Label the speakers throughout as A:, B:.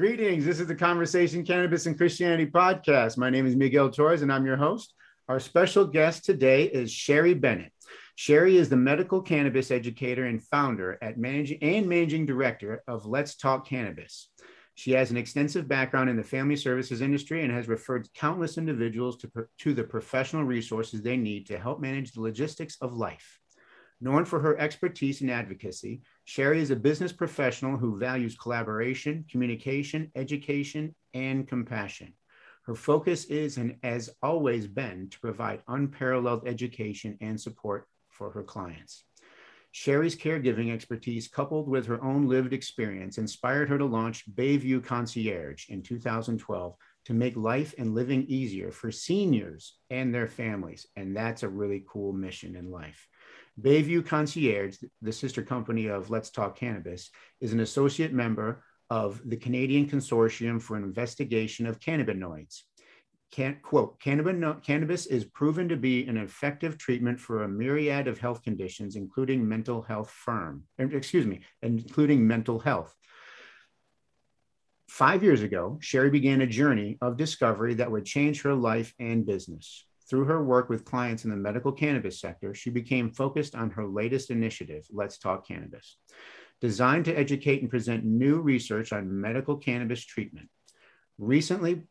A: Greetings. This is the Conversation Cannabis and Christianity podcast. My name is Miguel Torres and I'm your host. Our special guest today is Sherry Bennett. Sherry is the medical cannabis educator and founder at managing and managing director of Let's Talk Cannabis. She has an extensive background in the family services industry and has referred countless individuals to, to the professional resources they need to help manage the logistics of life. Known for her expertise in advocacy, Sherry is a business professional who values collaboration, communication, education, and compassion. Her focus is and has always been to provide unparalleled education and support for her clients. Sherry's caregiving expertise, coupled with her own lived experience, inspired her to launch Bayview Concierge in 2012 to make life and living easier for seniors and their families. And that's a really cool mission in life. Bayview Concierge, the sister company of Let's Talk Cannabis, is an associate member of the Canadian Consortium for Investigation of Cannabinoids. Can, quote, cannabis is proven to be an effective treatment for a myriad of health conditions, including mental health firm, excuse me, including mental health. Five years ago, Sherry began a journey of discovery that would change her life and business. Through her work with clients in the medical cannabis sector, she became focused on her latest initiative, Let's Talk Cannabis, designed to educate and present new research on medical cannabis treatment. Recently,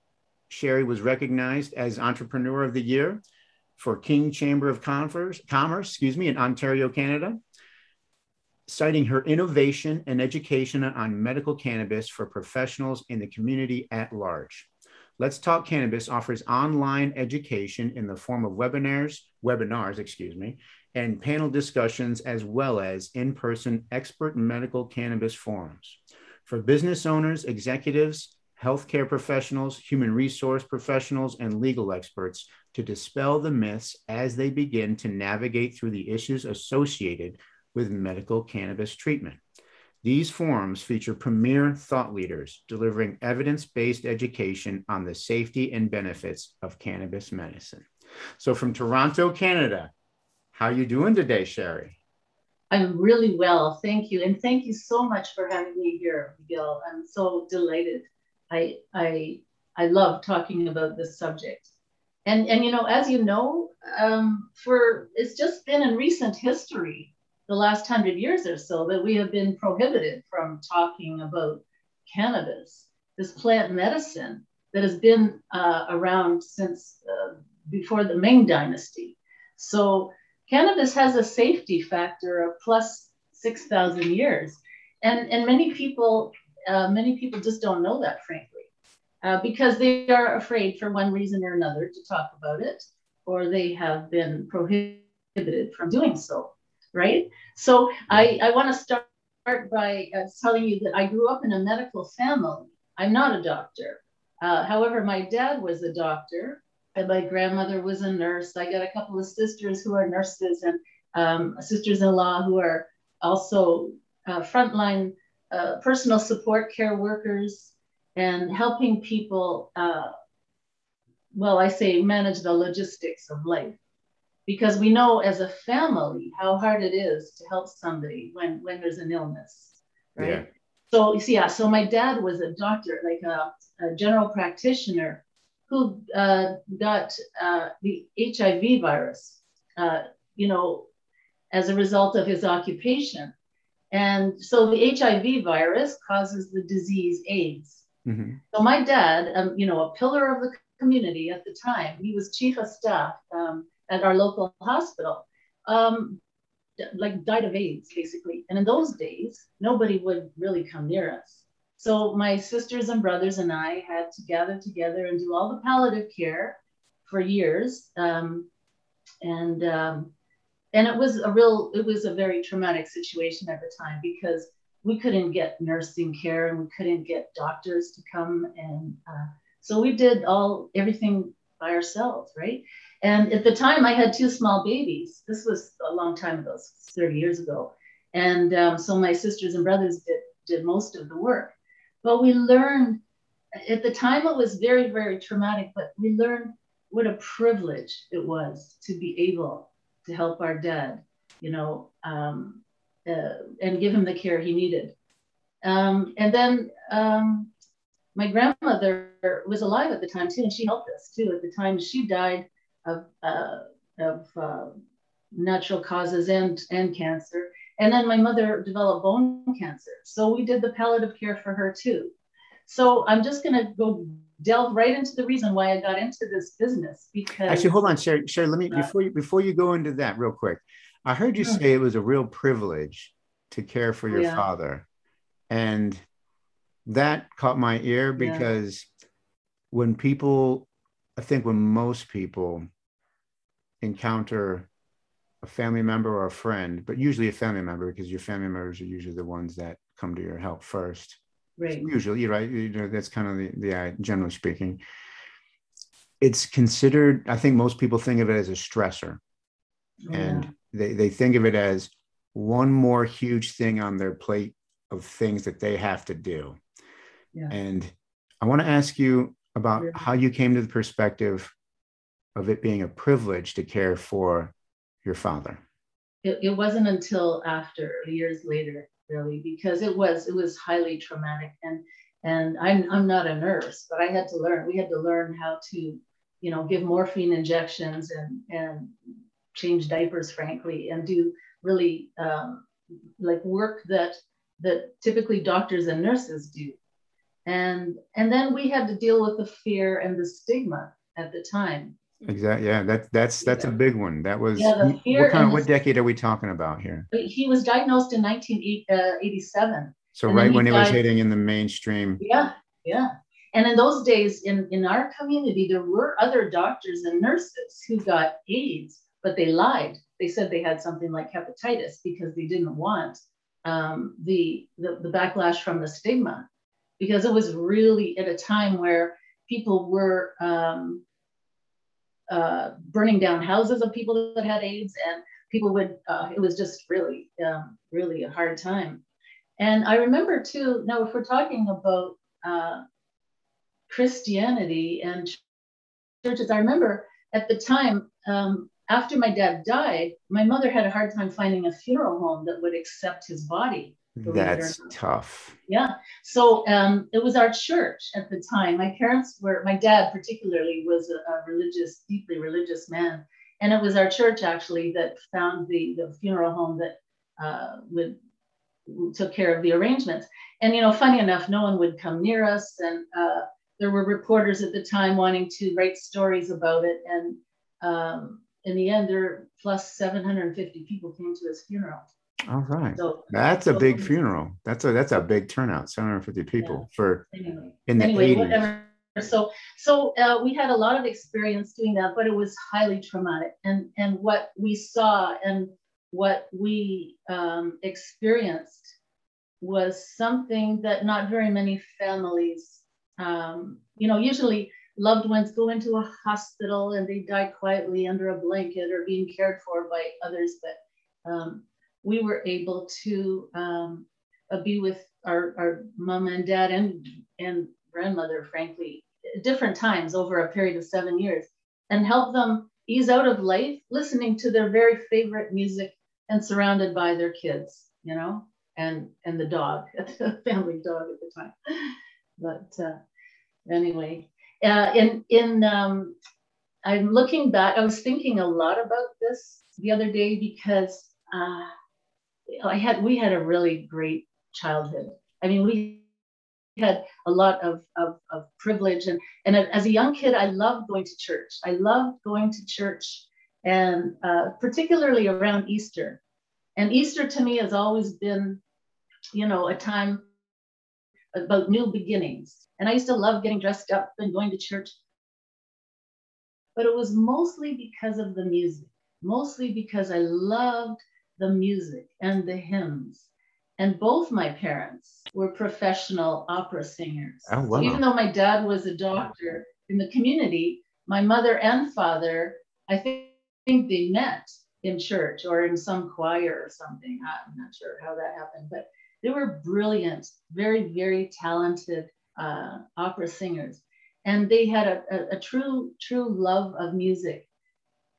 A: Sherry was recognized as Entrepreneur of the Year for King Chamber of Commerce, Commerce excuse me, in Ontario, Canada, citing her innovation and education on medical cannabis for professionals in the community at large. Let's Talk Cannabis offers online education in the form of webinars, webinars, excuse me, and panel discussions, as well as in person expert medical cannabis forums. For business owners, executives, healthcare professionals, human resource professionals, and legal experts to dispel the myths as they begin to navigate through the issues associated with medical cannabis treatment. These forums feature premier thought leaders delivering evidence based education on the safety and benefits of cannabis medicine. So, from Toronto, Canada, how are you doing today, Sherry?
B: I'm really well, thank you, and thank you so much for having me here, Miguel. I'm so delighted. I I I love talking about this subject, and and you know, as you know, um, for it's just been in recent history the last hundred years or so that we have been prohibited from talking about cannabis, this plant medicine that has been uh, around since uh, before the Ming Dynasty. So cannabis has a safety factor of plus 6,000 years. And, and many people, uh, many people just don't know that, frankly, uh, because they are afraid for one reason or another to talk about it, or they have been prohibited from doing so right? So I, I want to start by uh, telling you that I grew up in a medical family. I'm not a doctor. Uh, however, my dad was a doctor and my grandmother was a nurse. I got a couple of sisters who are nurses and um, sisters-in-law who are also uh, frontline uh, personal support care workers and helping people, uh, well, I say manage the logistics of life because we know as a family how hard it is to help somebody when when there's an illness right yeah. so you see yeah so my dad was a doctor like a, a general practitioner who uh, got uh, the hiv virus uh, you know as a result of his occupation and so the hiv virus causes the disease aids mm-hmm. so my dad um, you know a pillar of the community at the time he was chief of staff um, at our local hospital, um, like died of AIDS, basically. And in those days, nobody would really come near us. So my sisters and brothers and I had to gather together and do all the palliative care for years. Um, and um, and it was a real, it was a very traumatic situation at the time because we couldn't get nursing care and we couldn't get doctors to come. And uh, so we did all everything by ourselves, right? And at the time, I had two small babies. This was a long time ago, 30 years ago. And um, so my sisters and brothers did, did most of the work. But we learned, at the time, it was very, very traumatic, but we learned what a privilege it was to be able to help our dad, you know, um, uh, and give him the care he needed. Um, and then um, my grandmother was alive at the time too, and she helped us too. At the time, she died of uh, of uh, natural causes and and cancer. And then my mother developed bone cancer, so we did the palliative care for her too. So I'm just going to go delve right into the reason why I got into this business because
A: actually, hold on, Sherry. Sherry, let me uh, before you before you go into that real quick. I heard you say it was a real privilege to care for your yeah. father, and that caught my ear because yeah. when people, I think when most people encounter a family member or a friend, but usually a family member because your family members are usually the ones that come to your help first.
B: Right.
A: Usually, right? You know, that's kind of the, the uh, generally speaking. It's considered, I think most people think of it as a stressor. Oh, and they, they think of it as one more huge thing on their plate of things that they have to do. Yeah. And I want to ask you about yeah. how you came to the perspective of it being a privilege to care for your father?
B: It, it wasn't until after years later, really, because it was it was highly traumatic. And and I'm I'm not a nurse, but I had to learn. We had to learn how to, you know, give morphine injections and and change diapers, frankly, and do really um, like work that that typically doctors and nurses do. And and then we had to deal with the fear and the stigma at the time
A: Exactly. Yeah, that that's that's a big one. That was yeah, what kind of what decade are we talking about here?
B: He was diagnosed in 1987. Uh,
A: so right when he was hitting in the mainstream.
B: Yeah, yeah. And in those days, in in our community, there were other doctors and nurses who got AIDS, but they lied. They said they had something like hepatitis because they didn't want um, the, the the backlash from the stigma, because it was really at a time where people were um, uh, burning down houses of people that had AIDS, and people would. Uh, it was just really, um, really a hard time. And I remember too. Now, if we're talking about uh, Christianity and churches, I remember at the time um, after my dad died, my mother had a hard time finding a funeral home that would accept his body.
A: That's tough.
B: Yeah. So um, it was our church at the time. My parents were, my dad particularly was a, a, religious, deeply religious man. And it was our church actually that found the, the funeral home that uh, would took care of the arrangements. And you know, funny enough, no one would come near us, and uh, there were reporters at the time wanting to write stories about it. And um, in the end, there plus 750 people came to his funeral.
A: All right. So that's a big funeral. That's a that's a big turnout. 750 people yeah. for anyway, in the anyway, 80s. Whatever.
B: So so uh, we had a lot of experience doing that, but it was highly traumatic. And and what we saw and what we um, experienced was something that not very many families, um, you know, usually loved ones go into a hospital and they die quietly under a blanket or being cared for by others, but um, we were able to um, uh, be with our, our mom and dad and, and grandmother, frankly, different times over a period of seven years and help them ease out of life listening to their very favorite music and surrounded by their kids, you know, and and the dog, the family dog at the time. But uh, anyway, uh, in in um, I'm looking back. I was thinking a lot about this the other day because uh, I had we had a really great childhood. I mean, we had a lot of, of, of privilege and and as a young kid, I loved going to church. I loved going to church, and uh, particularly around Easter. And Easter to me has always been, you know, a time about new beginnings. And I used to love getting dressed up and going to church. But it was mostly because of the music, mostly because I loved the music and the hymns. And both my parents were professional opera singers. Oh, wow. so even though my dad was a doctor in the community, my mother and father, I think, think they met in church or in some choir or something. I'm not sure how that happened, but they were brilliant, very, very talented uh, opera singers. And they had a, a, a true, true love of music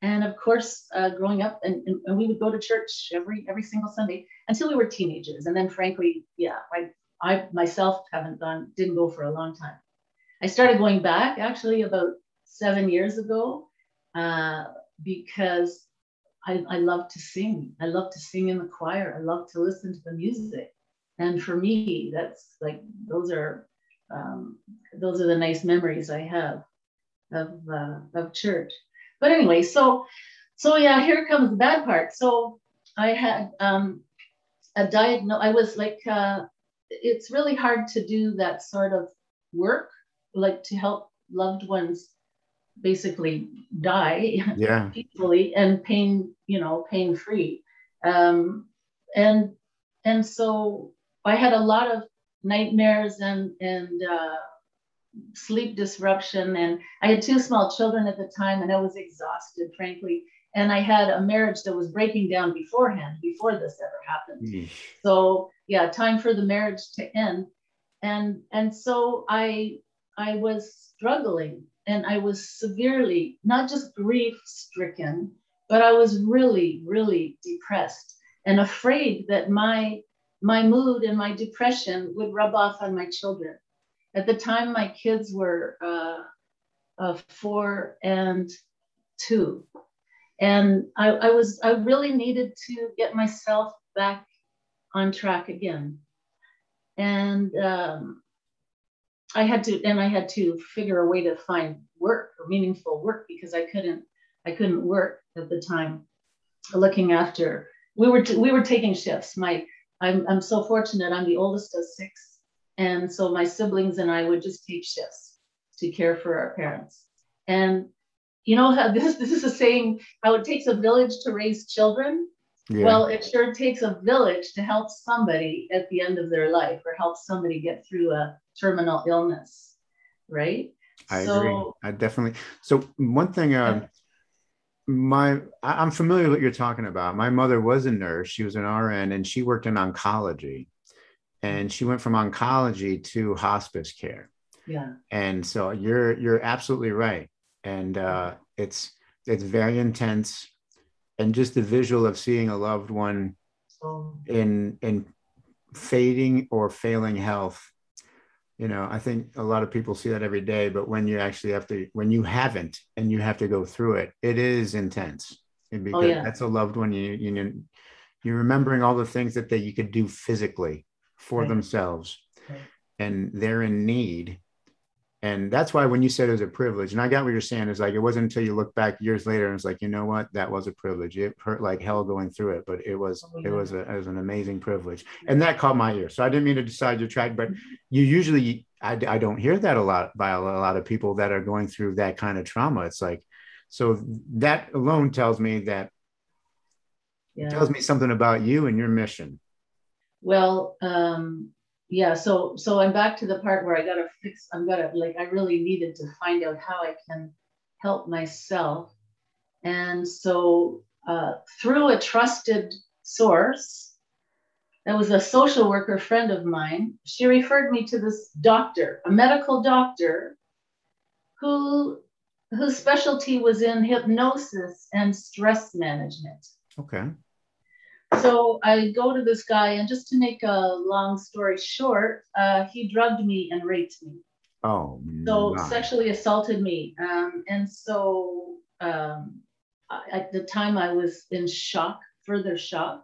B: and of course, uh, growing up, and, and, we would go to church every every single Sunday until we were teenagers. And then, frankly, yeah, I I myself haven't gone, didn't go for a long time. I started going back actually about seven years ago uh, because I, I love to sing. I love to sing in the choir. I love to listen to the music. And for me, that's like those are um, those are the nice memories I have of uh, of church. But anyway, so so yeah, here comes the bad part. So I had um, a diagnosis. I was like, uh, it's really hard to do that sort of work, like to help loved ones basically die
A: yeah.
B: peacefully and pain, you know, pain free. Um, and and so I had a lot of nightmares and and uh, sleep disruption, and I had two small children at the time, and I was exhausted, frankly. And I had a marriage that was breaking down beforehand, before this ever happened. Mm. So yeah, time for the marriage to end, and and so I I was struggling, and I was severely not just grief stricken, but I was really really depressed and afraid that my my mood and my depression would rub off on my children. At the time, my kids were uh, uh, four and two. And I, I, was, I really needed to get myself back on track again. And um, I had to, and I had to figure a way to find work or meaningful work because I couldn't, I couldn't work at the time looking after, we were, t- we were taking shifts. My, I'm, I'm so fortunate. I'm the oldest of six. And so my siblings and I would just take shifts to care for our parents. And you know how this this is a saying how it takes a village to raise children. Yeah. Well, it sure takes a village to help somebody at the end of their life or help somebody get through a terminal illness, right?
A: I so, agree. I definitely. So one thing, um, my I'm familiar with what you're talking about. My mother was a nurse. She was an RN, and she worked in oncology, and she went from oncology to hospice care.
B: Yeah.
A: And so you're you're absolutely right, and uh, it's it's very intense, and just the visual of seeing a loved one in in fading or failing health you know i think a lot of people see that every day but when you actually have to when you haven't and you have to go through it it is intense oh, because oh, yeah. that's a loved one you you you're remembering all the things that they you could do physically for right. themselves right. and they're in need. And that's why when you said it was a privilege and i got what you're saying is like it wasn't until you look back years later and it's like you know what? That was a privilege. It hurt like hell going through it but it was oh, it was a, it was an amazing privilege. And that caught my ear. So i didn't mean to decide your track but you usually I, I don't hear that a lot by a lot of people that are going through that kind of trauma. It's like so that alone tells me that yeah. tells me something about you and your mission
B: well um yeah so so i'm back to the part where i gotta fix i'm gonna like i really needed to find out how i can help myself. And so uh, through a trusted source that was a social worker friend of mine she referred me to this doctor a medical doctor who whose specialty was in hypnosis and stress management.
A: Okay
B: so I go to this guy, and just to make a long story short, uh, he drugged me and raped me.
A: Oh,
B: so sexually assaulted me, um, and so um, I, at the time I was in shock, further shock,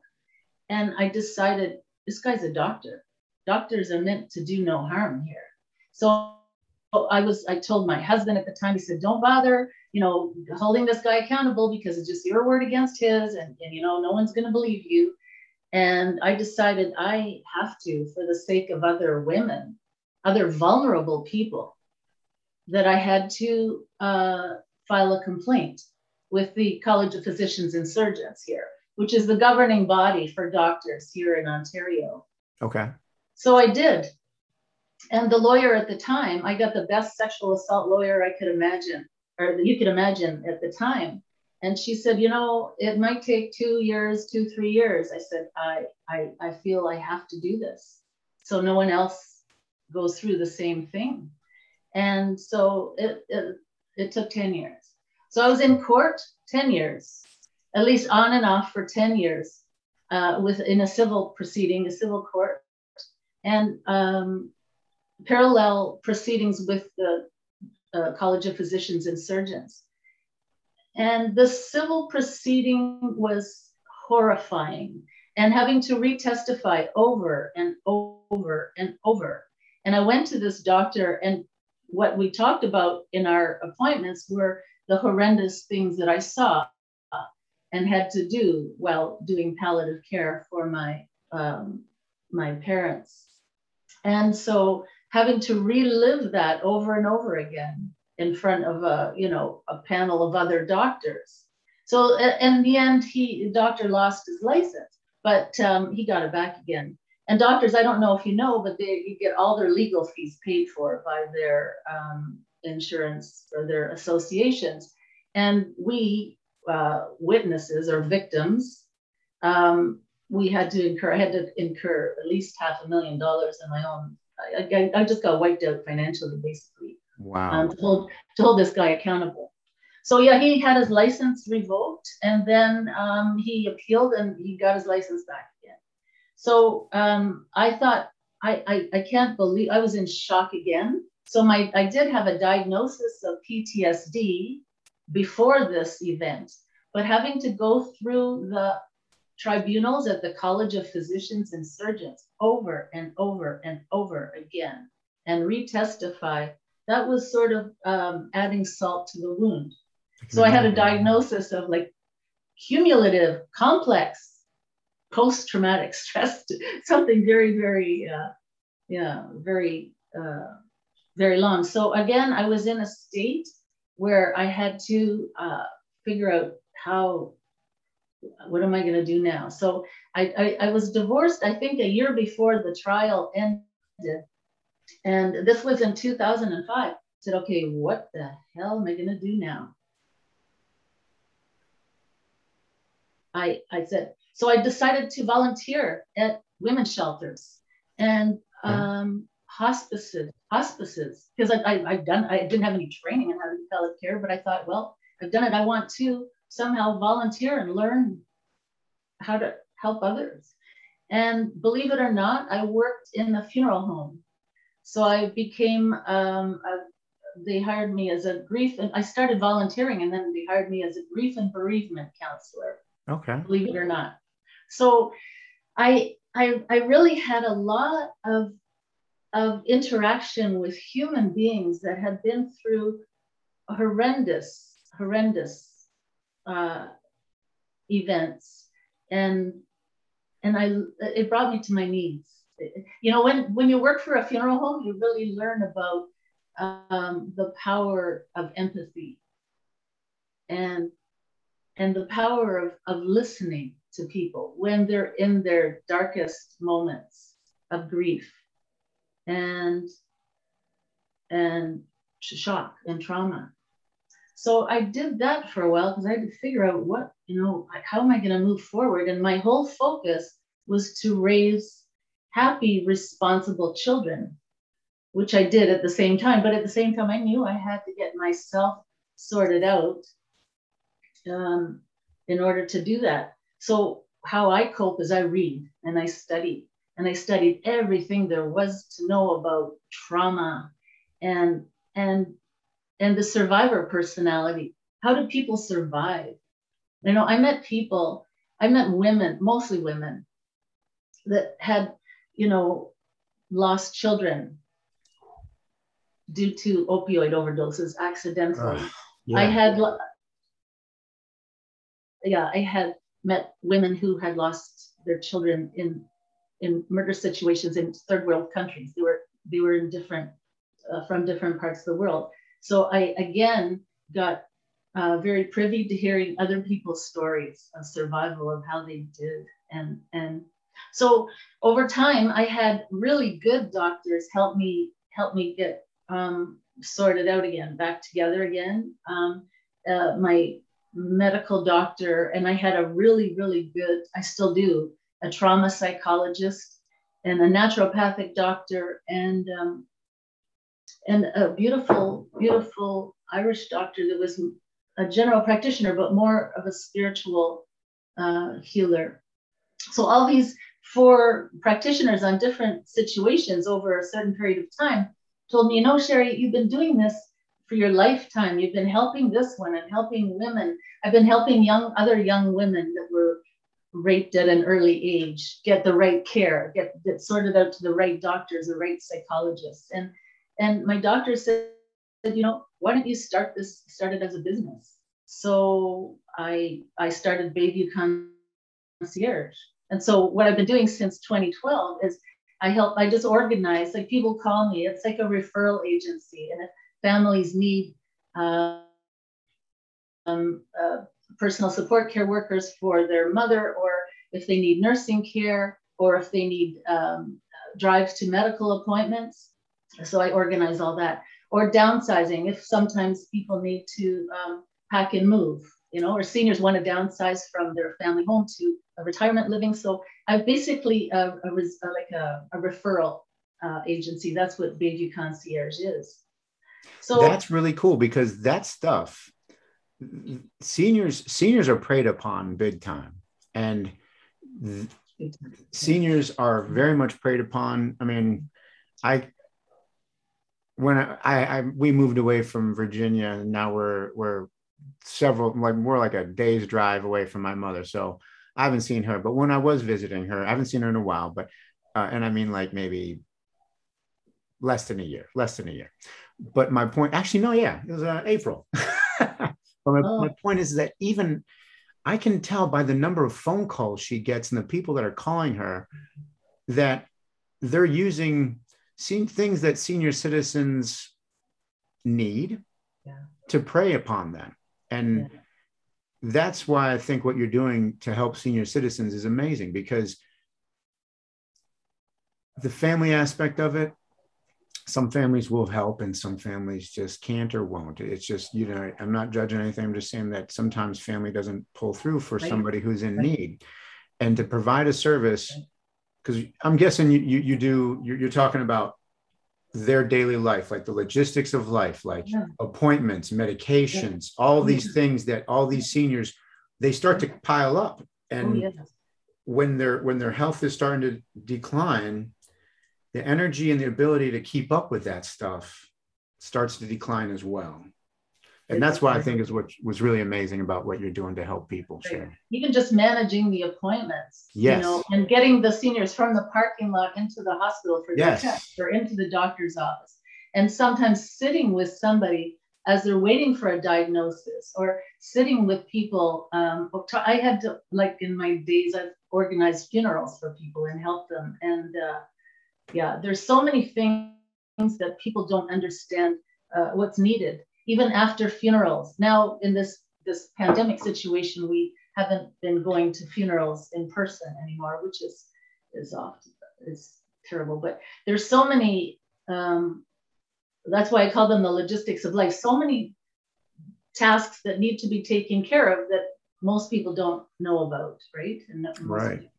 B: and I decided this guy's a doctor. Doctors are meant to do no harm here. So I was, I told my husband at the time, he said, don't bother, you know, holding this guy accountable because it's just your word against his and, and you know, no one's going to believe you. And I decided I have to, for the sake of other women, other vulnerable people, that I had to uh, file a complaint with the College of Physicians and Surgeons here, which is the governing body for doctors here in Ontario.
A: Okay.
B: So I did. And the lawyer at the time, I got the best sexual assault lawyer I could imagine, or you could imagine at the time. And she said, you know, it might take two years, two, three years. I said, I, I, I feel I have to do this. So no one else goes through the same thing. And so it, it, it took 10 years. So I was in court 10 years, at least on and off for 10 years, uh, with in a civil proceeding, a civil court and um, parallel proceedings with the uh, College of Physicians and Surgeons. And the civil proceeding was horrifying and having to retestify over and over and over. And I went to this doctor, and what we talked about in our appointments were the horrendous things that I saw and had to do while doing palliative care for my um, my parents. And so having to relive that over and over again in front of a you know a panel of other doctors. So in the end, he the doctor lost his license, but um, he got it back again. And doctors, I don't know if you know, but they get all their legal fees paid for by their um, insurance or their associations. And we uh, witnesses or victims, um, we had to incur. I had to incur at least half a million dollars in my own. I, I, just got wiped out financially, basically.
A: Wow.
B: Um, to hold to hold this guy accountable. So yeah, he had his license revoked, and then um, he appealed, and he got his license back again. So um, I thought, I, I I can't believe I was in shock again. So my I did have a diagnosis of PTSD before this event, but having to go through the tribunals at the College of Physicians and Surgeons over and over and over again and retestify that was sort of um, adding salt to the wound. So I had a diagnosis of like cumulative, complex post traumatic stress, something very, very, uh, yeah, very, uh, very long. So again, I was in a state where I had to uh, figure out how, what am I going to do now? So I, I, I was divorced, I think, a year before the trial ended. And this was in 2005. I said, okay, what the hell am I going to do now? I, I said, so I decided to volunteer at women's shelters and um, hospices, hospices, because I, I, I've done, I didn't have any training in how to do palliative care, but I thought, well, I've done it. I want to somehow volunteer and learn how to help others. And believe it or not, I worked in a funeral home so I became, um, a, they hired me as a grief, and I started volunteering, and then they hired me as a grief and bereavement counselor.
A: Okay.
B: Believe it or not. So I, I, I really had a lot of, of interaction with human beings that had been through horrendous, horrendous uh, events, and and I it brought me to my knees you know, when, when you work for a funeral home, you really learn about um, the power of empathy and, and the power of, of listening to people when they're in their darkest moments of grief and, and shock and trauma. So I did that for a while because I had to figure out what, you know, how am I going to move forward? And my whole focus was to raise happy, responsible children, which I did at the same time. But at the same time, I knew I had to get myself sorted out um, in order to do that. So, how I cope is I read and I study, and I studied everything there was to know about trauma and and and the survivor personality. How do people survive? You know, I met people, I met women, mostly women, that had you know, lost children due to opioid overdoses accidentally. Uh, yeah. I had, yeah, I had met women who had lost their children in in murder situations in third world countries. They were they were in different uh, from different parts of the world. So I again got uh, very privy to hearing other people's stories of survival of how they did and and so over time, I had really good doctors help me help me get um, sorted out again, back together again. Um, uh, my medical doctor, and I had a really, really good, I still do, a trauma psychologist and a naturopathic doctor and um, and a beautiful, beautiful Irish doctor that was a general practitioner, but more of a spiritual uh, healer. So all these four practitioners on different situations over a certain period of time told me, you know, Sherry, you've been doing this for your lifetime. You've been helping this one and helping women. I've been helping young other young women that were raped at an early age get the right care, get, get sorted out to the right doctors, the right psychologists. And and my doctor said, you know, why don't you start this, start it as a business? So I I started Bayview Concierge. And so what I've been doing since 2012 is I help, I just organize, like people call me, it's like a referral agency. And if families need uh, um, uh, personal support care workers for their mother, or if they need nursing care, or if they need um, drives to medical appointments. So I organize all that. Or downsizing, if sometimes people need to um, pack and move, you know, or seniors want to downsize from their family home to a retirement living. So I basically uh, a, a, like a, a referral uh, agency. That's what Bayview Concierge is.
A: So that's really cool because that stuff, seniors seniors are preyed upon big time, and th- seniors are very much preyed upon. I mean, I when I, I, we moved away from Virginia, and now we're we're several like we're like a day's drive away from my mother, so I haven't seen her. But when I was visiting her, I haven't seen her in a while, but uh, and I mean like maybe less than a year, less than a year. But my point, actually, no, yeah, it was uh, April. but my, oh. my point is that even I can tell by the number of phone calls she gets and the people that are calling her that they're using things that senior citizens need yeah. to prey upon them. And yeah. that's why I think what you're doing to help senior citizens is amazing because the family aspect of it, some families will help and some families just can't or won't. It's just, you know, I'm not judging anything. I'm just saying that sometimes family doesn't pull through for right. somebody who's in right. need. And to provide a service, because I'm guessing you, you, you do, you're, you're, talking about their daily life, like the logistics of life, like yeah. appointments, medications, yeah. all these things that all these seniors, they start to pile up. Oh, and oh, yeah. when their when their health is starting to decline, the energy and the ability to keep up with that stuff starts to decline as well and that's why I think is what was really amazing about what you're doing to help people. Share.
B: Even just managing the appointments,
A: yes.
B: you know, and getting the seniors from the parking lot into the hospital for yes. their test or into the doctor's office, and sometimes sitting with somebody as they're waiting for a diagnosis, or sitting with people. Um, I had to, like in my days, I've organized funerals for people and helped them, and uh, yeah, there's so many things that people don't understand uh, what's needed even after funerals. Now, in this this pandemic situation, we haven't been going to funerals in person anymore, which is is often is terrible. But there's so many. Um, that's why I call them the logistics of life. So many tasks that need to be taken care of that most people don't know about, right?
A: And right. People.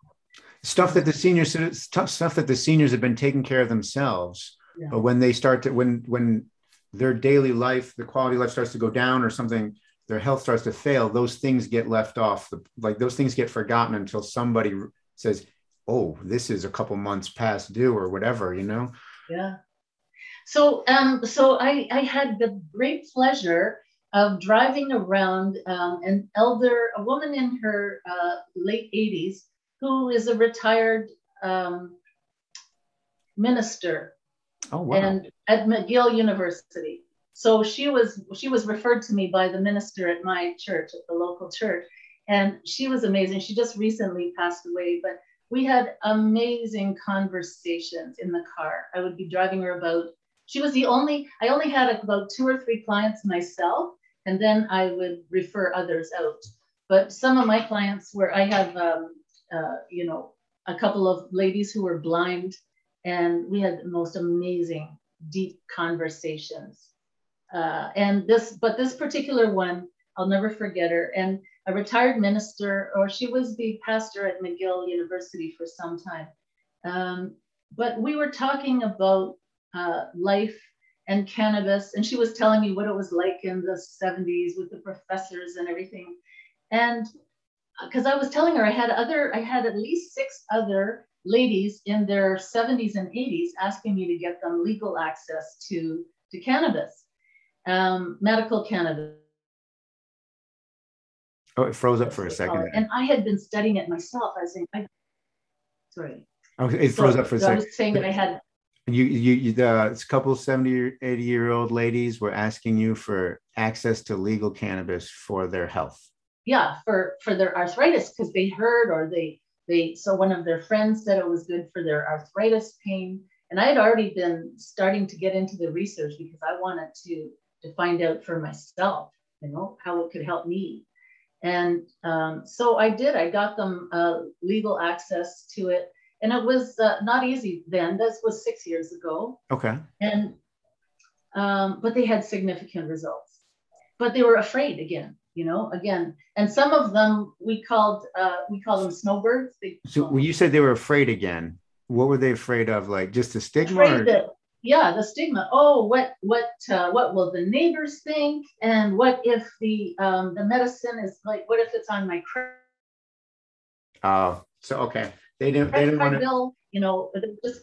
A: Stuff that the seniors stuff that the seniors have been taking care of themselves. Yeah. But when they start to when when their daily life, the quality of life starts to go down or something, their health starts to fail, those things get left off. Like those things get forgotten until somebody says, oh, this is a couple months past due or whatever, you know?
B: Yeah. So, um, so I, I had the great pleasure of driving around um, an elder, a woman in her uh, late 80s, who is a retired um, minister
A: Oh, wow.
B: And at McGill University. So she was she was referred to me by the minister at my church, at the local church, and she was amazing. She just recently passed away, but we had amazing conversations in the car. I would be driving her about. She was the only. I only had about two or three clients myself, and then I would refer others out. But some of my clients were. I have, um, uh, you know, a couple of ladies who were blind and we had the most amazing deep conversations. Uh, and this but this particular one i'll never forget her. And a retired minister or she was the pastor at mcgill university for some time. Um, but we were talking about uh, life and cannabis and she was telling me what it was like in the 70s with the professors and everything. And because uh, i was telling her i had other i had at least six other ladies in their 70s and 80s asking me to get them legal access to, to cannabis, um, medical cannabis.
A: Oh, it froze up for a second.
B: And I had been studying it myself. I was saying, I, sorry.
A: Oh, it froze
B: So-
A: up for a
B: so I was saying that I had,
A: You, you, you, the a couple 70 or 80 year old ladies were asking you for access to legal cannabis for their health.
B: yeah, for, for their arthritis, because they heard or they, they, so one of their friends said it was good for their arthritis pain. And I had already been starting to get into the research because I wanted to, to find out for myself, you know, how it could help me. And um, so I did, I got them uh, legal access to it. And it was uh, not easy then, this was six years ago.
A: Okay.
B: And, um, but they had significant results. But they were afraid again, you know, again. And some of them we called, uh, we call them snowbirds. They,
A: So when you said they were afraid again, what were they afraid of? Like just the stigma? Or,
B: that, yeah, the stigma. Oh, what, what, uh, what will the neighbors think? And what if the, um, the medicine is like, what if it's on my credit
A: oh, so okay. They didn't. They didn't want to.
B: You know, just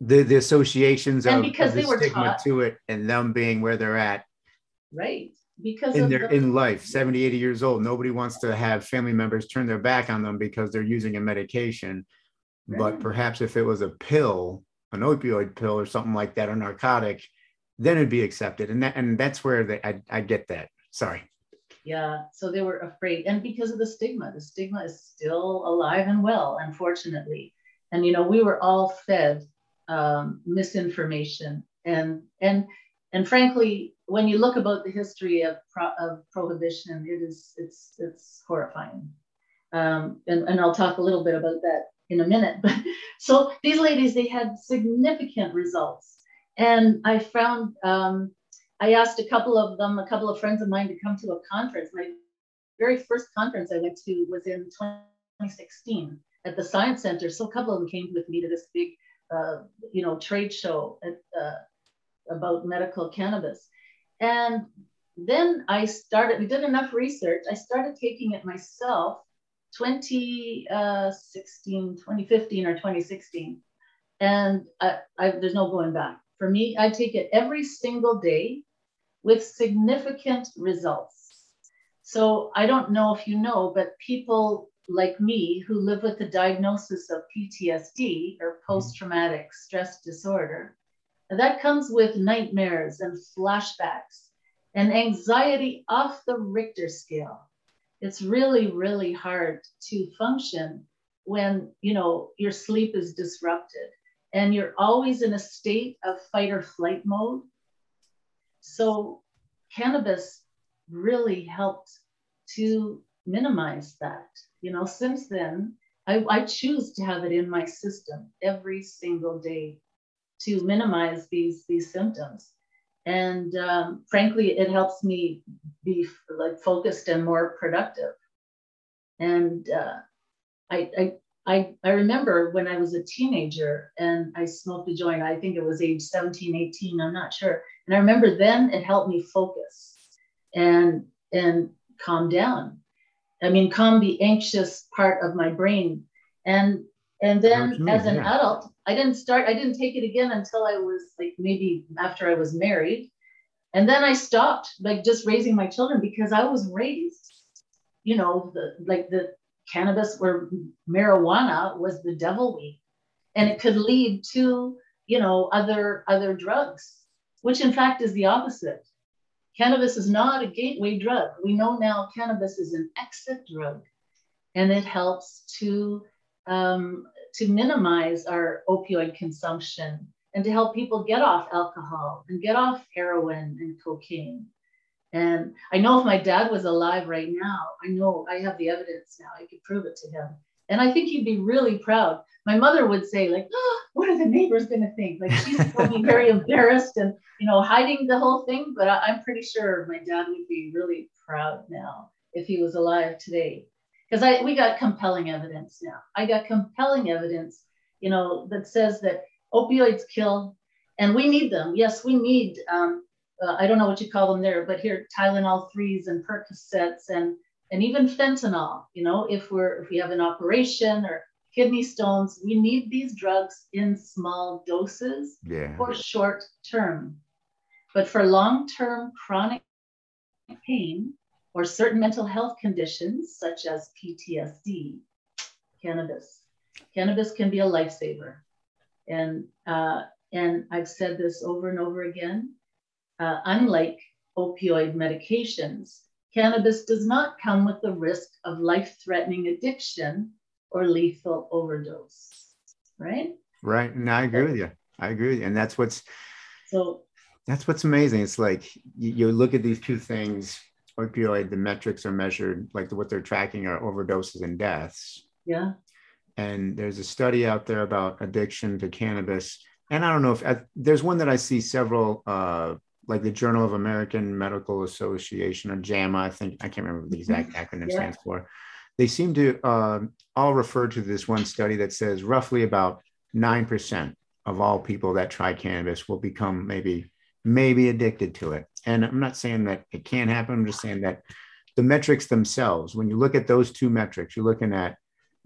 A: The the associations
B: And
A: of,
B: because
A: of the
B: they were
A: stigma
B: taught-
A: to it, and them being where they're at
B: right because
A: in
B: of
A: their
B: the,
A: in life, 70, 80 years old. Nobody wants to have family members turn their back on them because they're using a medication. But perhaps if it was a pill, an opioid pill or something like that, or narcotic, then it'd be accepted. And that and that's where they, I I get that. Sorry.
B: Yeah, so they were afraid. And because of the stigma, the stigma is still alive and well, unfortunately. And you know, we were all fed um, misinformation and and and frankly, when you look about the history of pro- of prohibition, it is it's it's horrifying. Um, and, and I'll talk a little bit about that in a minute. But so these ladies, they had significant results. And I found um, I asked a couple of them, a couple of friends of mine to come to a conference. My very first conference I went to was in 2016 at the Science Center. So a couple of them came with me to this big, uh, you know, trade show at, uh, about medical cannabis. And then I started, we did enough research. I started taking it myself 2016, uh, 2015 or 2016. And I, I, there's no going back. For me, I take it every single day with significant results. So I don't know if you know, but people like me who live with the diagnosis of PTSD or mm-hmm. post traumatic stress disorder, that comes with nightmares and flashbacks and anxiety off the Richter scale. It's really, really hard to function when you know your sleep is disrupted and you're always in a state of fight or flight mode. So cannabis really helped to minimize that. You know, since then, I, I choose to have it in my system every single day to minimize these these symptoms. And um, frankly, it helps me be like focused and more productive. And uh, I, I I, I remember when I was a teenager and I smoked a joint, I think it was age 17, 18, I'm not sure. And I remember then it helped me focus and and calm down. I mean, calm the anxious part of my brain. And and then
A: you
B: as an
A: yeah.
B: adult, I didn't start, I didn't take it again until I was like maybe after I was married. And then I stopped like just raising my children because I was raised, you know, the like the cannabis or marijuana was the devil weed. And it could lead to you know other other drugs which in fact is the opposite. Cannabis is not a gateway drug. We know now cannabis is an exit drug and it helps to um, to minimize our opioid consumption and to help people get off alcohol and get off heroin and cocaine and I know if my dad was alive right now, I know I have the evidence now. I could prove it to him. And I think he'd be really proud. My mother would say, like, oh, what are the neighbors going to think? Like she's going to be very embarrassed and, you know, hiding the whole thing. But I, I'm pretty sure my dad would be really proud now if he was alive today. Because I we got compelling evidence now. I got compelling evidence, you know, that says that opioids kill and we need them. Yes, we need um, uh, I don't know what you call them there, but here Tylenol threes and Percocets and and even fentanyl. You know, if we're if we have an operation or kidney stones, we need these drugs in small doses
A: Yeah.
B: for short term. But for long term chronic pain or certain mental health conditions, such as PTSD, cannabis. Cannabis can be a lifesaver. And, uh, and I've said this over and over again. Uh, unlike opioid medications, cannabis does not come with the risk of life threatening addiction or lethal overdose. Right?
A: Right. And I agree with you. I agree with you. And that's what's
B: So,
A: that's what's amazing. It's like you, you look at these two things, opioid, the metrics are measured, like what they're tracking are overdoses and deaths.
B: yeah.
A: And there's a study out there about addiction to cannabis. And I don't know if I, there's one that I see several, uh, like the Journal of American Medical Association or JAMA, I think, I can't remember what the exact acronym
B: Yeah.
A: stands for. They seem to uh, all refer to this one study that says roughly about 9% of all people that try cannabis will become maybe maybe addicted to it. And I'm not saying that it can't happen. I'm just saying that the metrics themselves, when you look at those two metrics, you're looking at,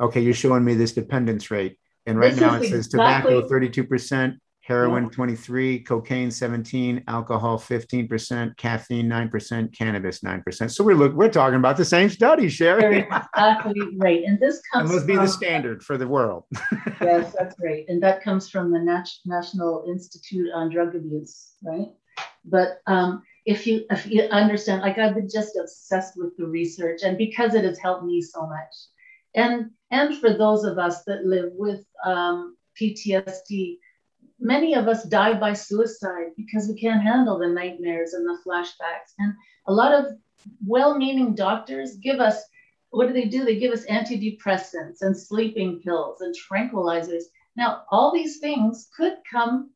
A: okay, you're showing me this dependence rate. And right
B: This
A: now it says
B: exactly-
A: tobacco 32%, heroin 23, cocaine 17, alcohol 15%, caffeine 9%, cannabis 9%. So we're look we're talking about the same study, Sherry.
B: exactly right. And this comes
A: must be
B: from,
A: the standard for the world.
B: yes, that's right. And that comes from the Nat- National Institute on Drug Abuse, right? But um, if you if you understand, like I've been just obsessed with the research, and because it has helped me so much, and and for those of us that live with um, PTSD, many of us die by suicide because we can't handle the nightmares and the flashbacks. And a lot of well-meaning doctors give us what do they do? They give us antidepressants and sleeping pills and tranquilizers. Now, all these things could come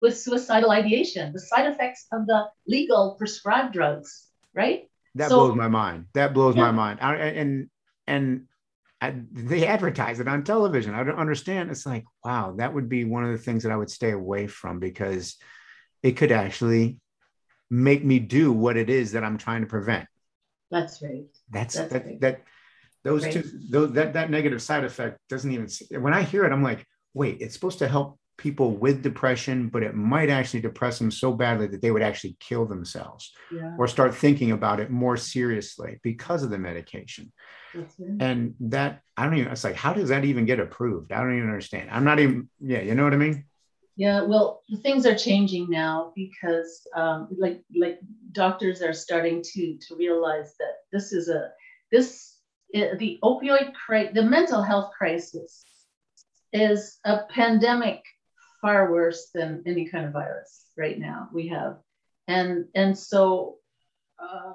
B: with suicidal ideation, the side effects of the legal prescribed drugs, right?
A: That
B: So-
A: blows my mind. That blows my mind. I, and and I, they advertise it on television. I don't understand. It's like, wow, that would be one of the things that I would stay away from because it could actually make me do what it is that I'm trying to prevent.
B: That's right.
A: That's,
B: That's
A: that
B: right.
A: that those
B: Right.
A: two those that that negative side effect doesn't even when I hear it, I'm like, wait, it's supposed to help people with depression, but it might actually depress them so badly that they would actually kill themselves
B: Yeah,
A: or start thinking about it more seriously because of the medication. And that I don't even it's like, how does that even get approved? I don't even understand. I'm not even, yeah, you know what I mean?
B: Yeah, well, things are changing now because, um, like, like doctors are starting to to realize that this is a this the opioid crisis, the mental health crisis, is a pandemic far worse than any kind of virus right now we have, and and so, uh,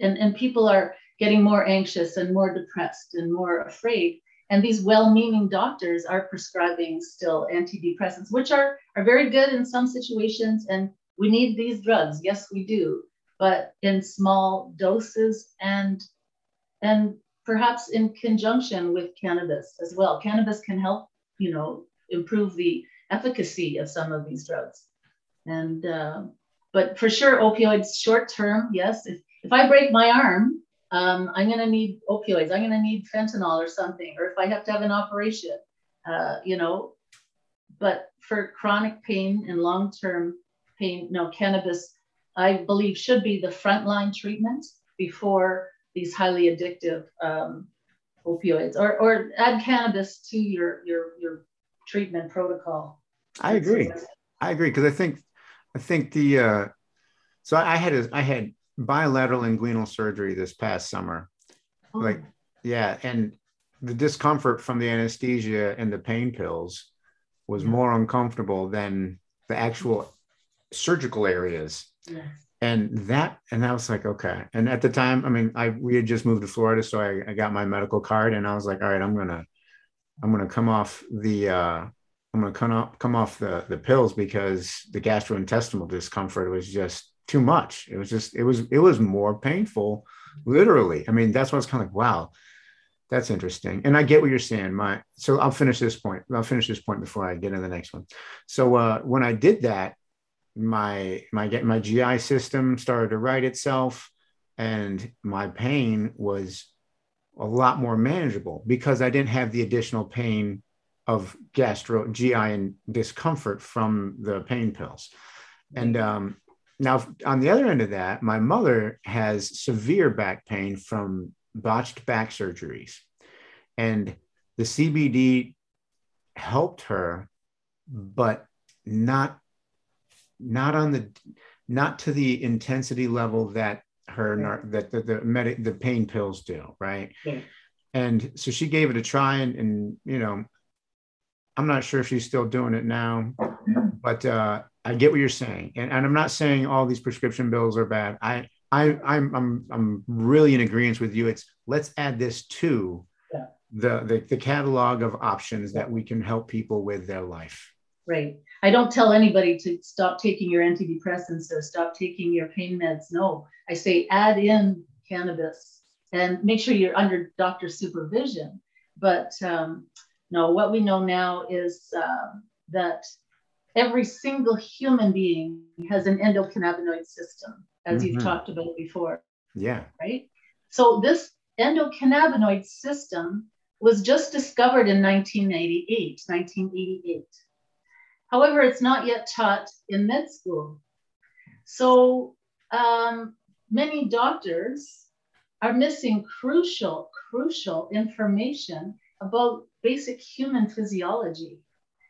B: and and people are getting more anxious and more depressed and more afraid. And these well-meaning doctors are prescribing still antidepressants which are are very good in some situations and we need these drugs. Yes we do but in small doses and and perhaps in conjunction with cannabis as well. Cannabis can help you know improve the efficacy of some of these drugs and uh, but for sure opioids short term yes if, if i break my arm um, I'm going to need opioids. I'm going to need fentanyl or something, or if I have to have an operation, uh, you know. But for chronic pain and long term pain, no, cannabis, I believe, should be the frontline treatment before these highly addictive um, opioids, or, or add cannabis to your, your, your treatment protocol.
A: I agree. I agree because I think I think the uh, so I had a, I had bilateral inguinal surgery this past summer.
B: Oh,
A: Like, yeah, and the discomfort from the anesthesia and the pain pills was
B: Yeah.
A: more uncomfortable than the actual surgical areas.
B: yes.
A: And that, and I was like, okay. And at the time, I mean, I we had just moved to Florida, so I, I got my medical card, and I was like, all right, I'm gonna, I'm gonna come off the, uh, I'm gonna come off come off the the pills because the gastrointestinal discomfort was just too much. It was just, it was, it was more painful, literally. I mean, that's why I was kind of like, wow, that's interesting. And I get what you're saying. My so I'll finish this point. I'll finish this point before I get into the next one. So uh, when I did that, my my my GI system started to right itself, and my pain was a lot more manageable because I didn't have the additional pain of gastro GI and discomfort from the pain pills. And um, now, on the other end of that, my mother has severe back pain from botched back surgeries. And the CBD helped her, but not not on the not to the intensity level that her that the the, medic, the pain pills do, right? Yeah. And so she gave it a try, and, and you know, I'm not sure if she's still doing it now, but uh, I get what you're saying, and, and I'm not saying all these prescription bills are bad. I I I'm I'm I'm really in agreement with you. It's let's add this to yeah. the, the the catalog of options that we can help people with their life.
B: Right. I don't tell anybody to stop taking your antidepressants or stop taking your pain meds. No, I say add in cannabis and make sure you're under doctor supervision. But um, no, what we know now is uh, that every single human being has an endocannabinoid system, as mm-hmm. you've talked about before.
A: Yeah.
B: Right. So this endocannabinoid system was just discovered in 1988, 1988. However, it's not yet taught in med school. So um, many doctors are missing crucial, crucial information about basic human physiology.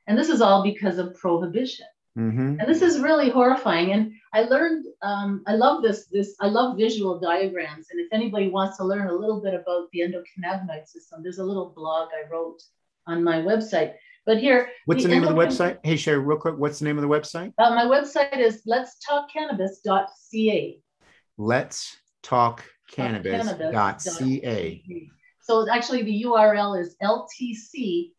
B: And this is all because of prohibition. Mm-hmm. And this is really horrifying. And I learned, um, I love this, this, I love visual diagrams. And if anybody wants to learn a little bit about the endocannabinoid system, there's a little blog I wrote on my website. But here,
A: what's the, the name of the website? Hey, Sherry, real quick, what's the name of the website?
B: Uh, my website is let's talk cannabis.ca.
A: Let's talk cannabis.ca.
B: So actually, the URL is ltcedu.ca.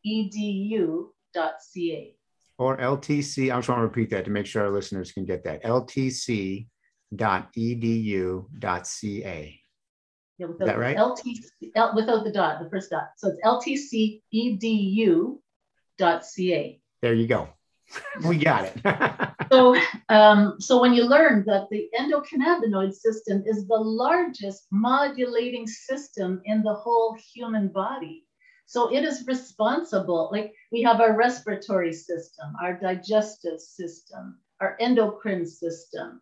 A: Or LTC, I'm just want to repeat that to make sure our listeners can get that. ltc.edu.ca. Yeah, Is that right?
B: LTC, L, without the dot, the first dot. So it's ltcedu.ca.
A: There you go. We got it.
B: so, um, so when you learn that the endocannabinoid system is the largest modulating system in the whole human body. So it is responsible, like we have our respiratory system, our digestive system, our endocrine system,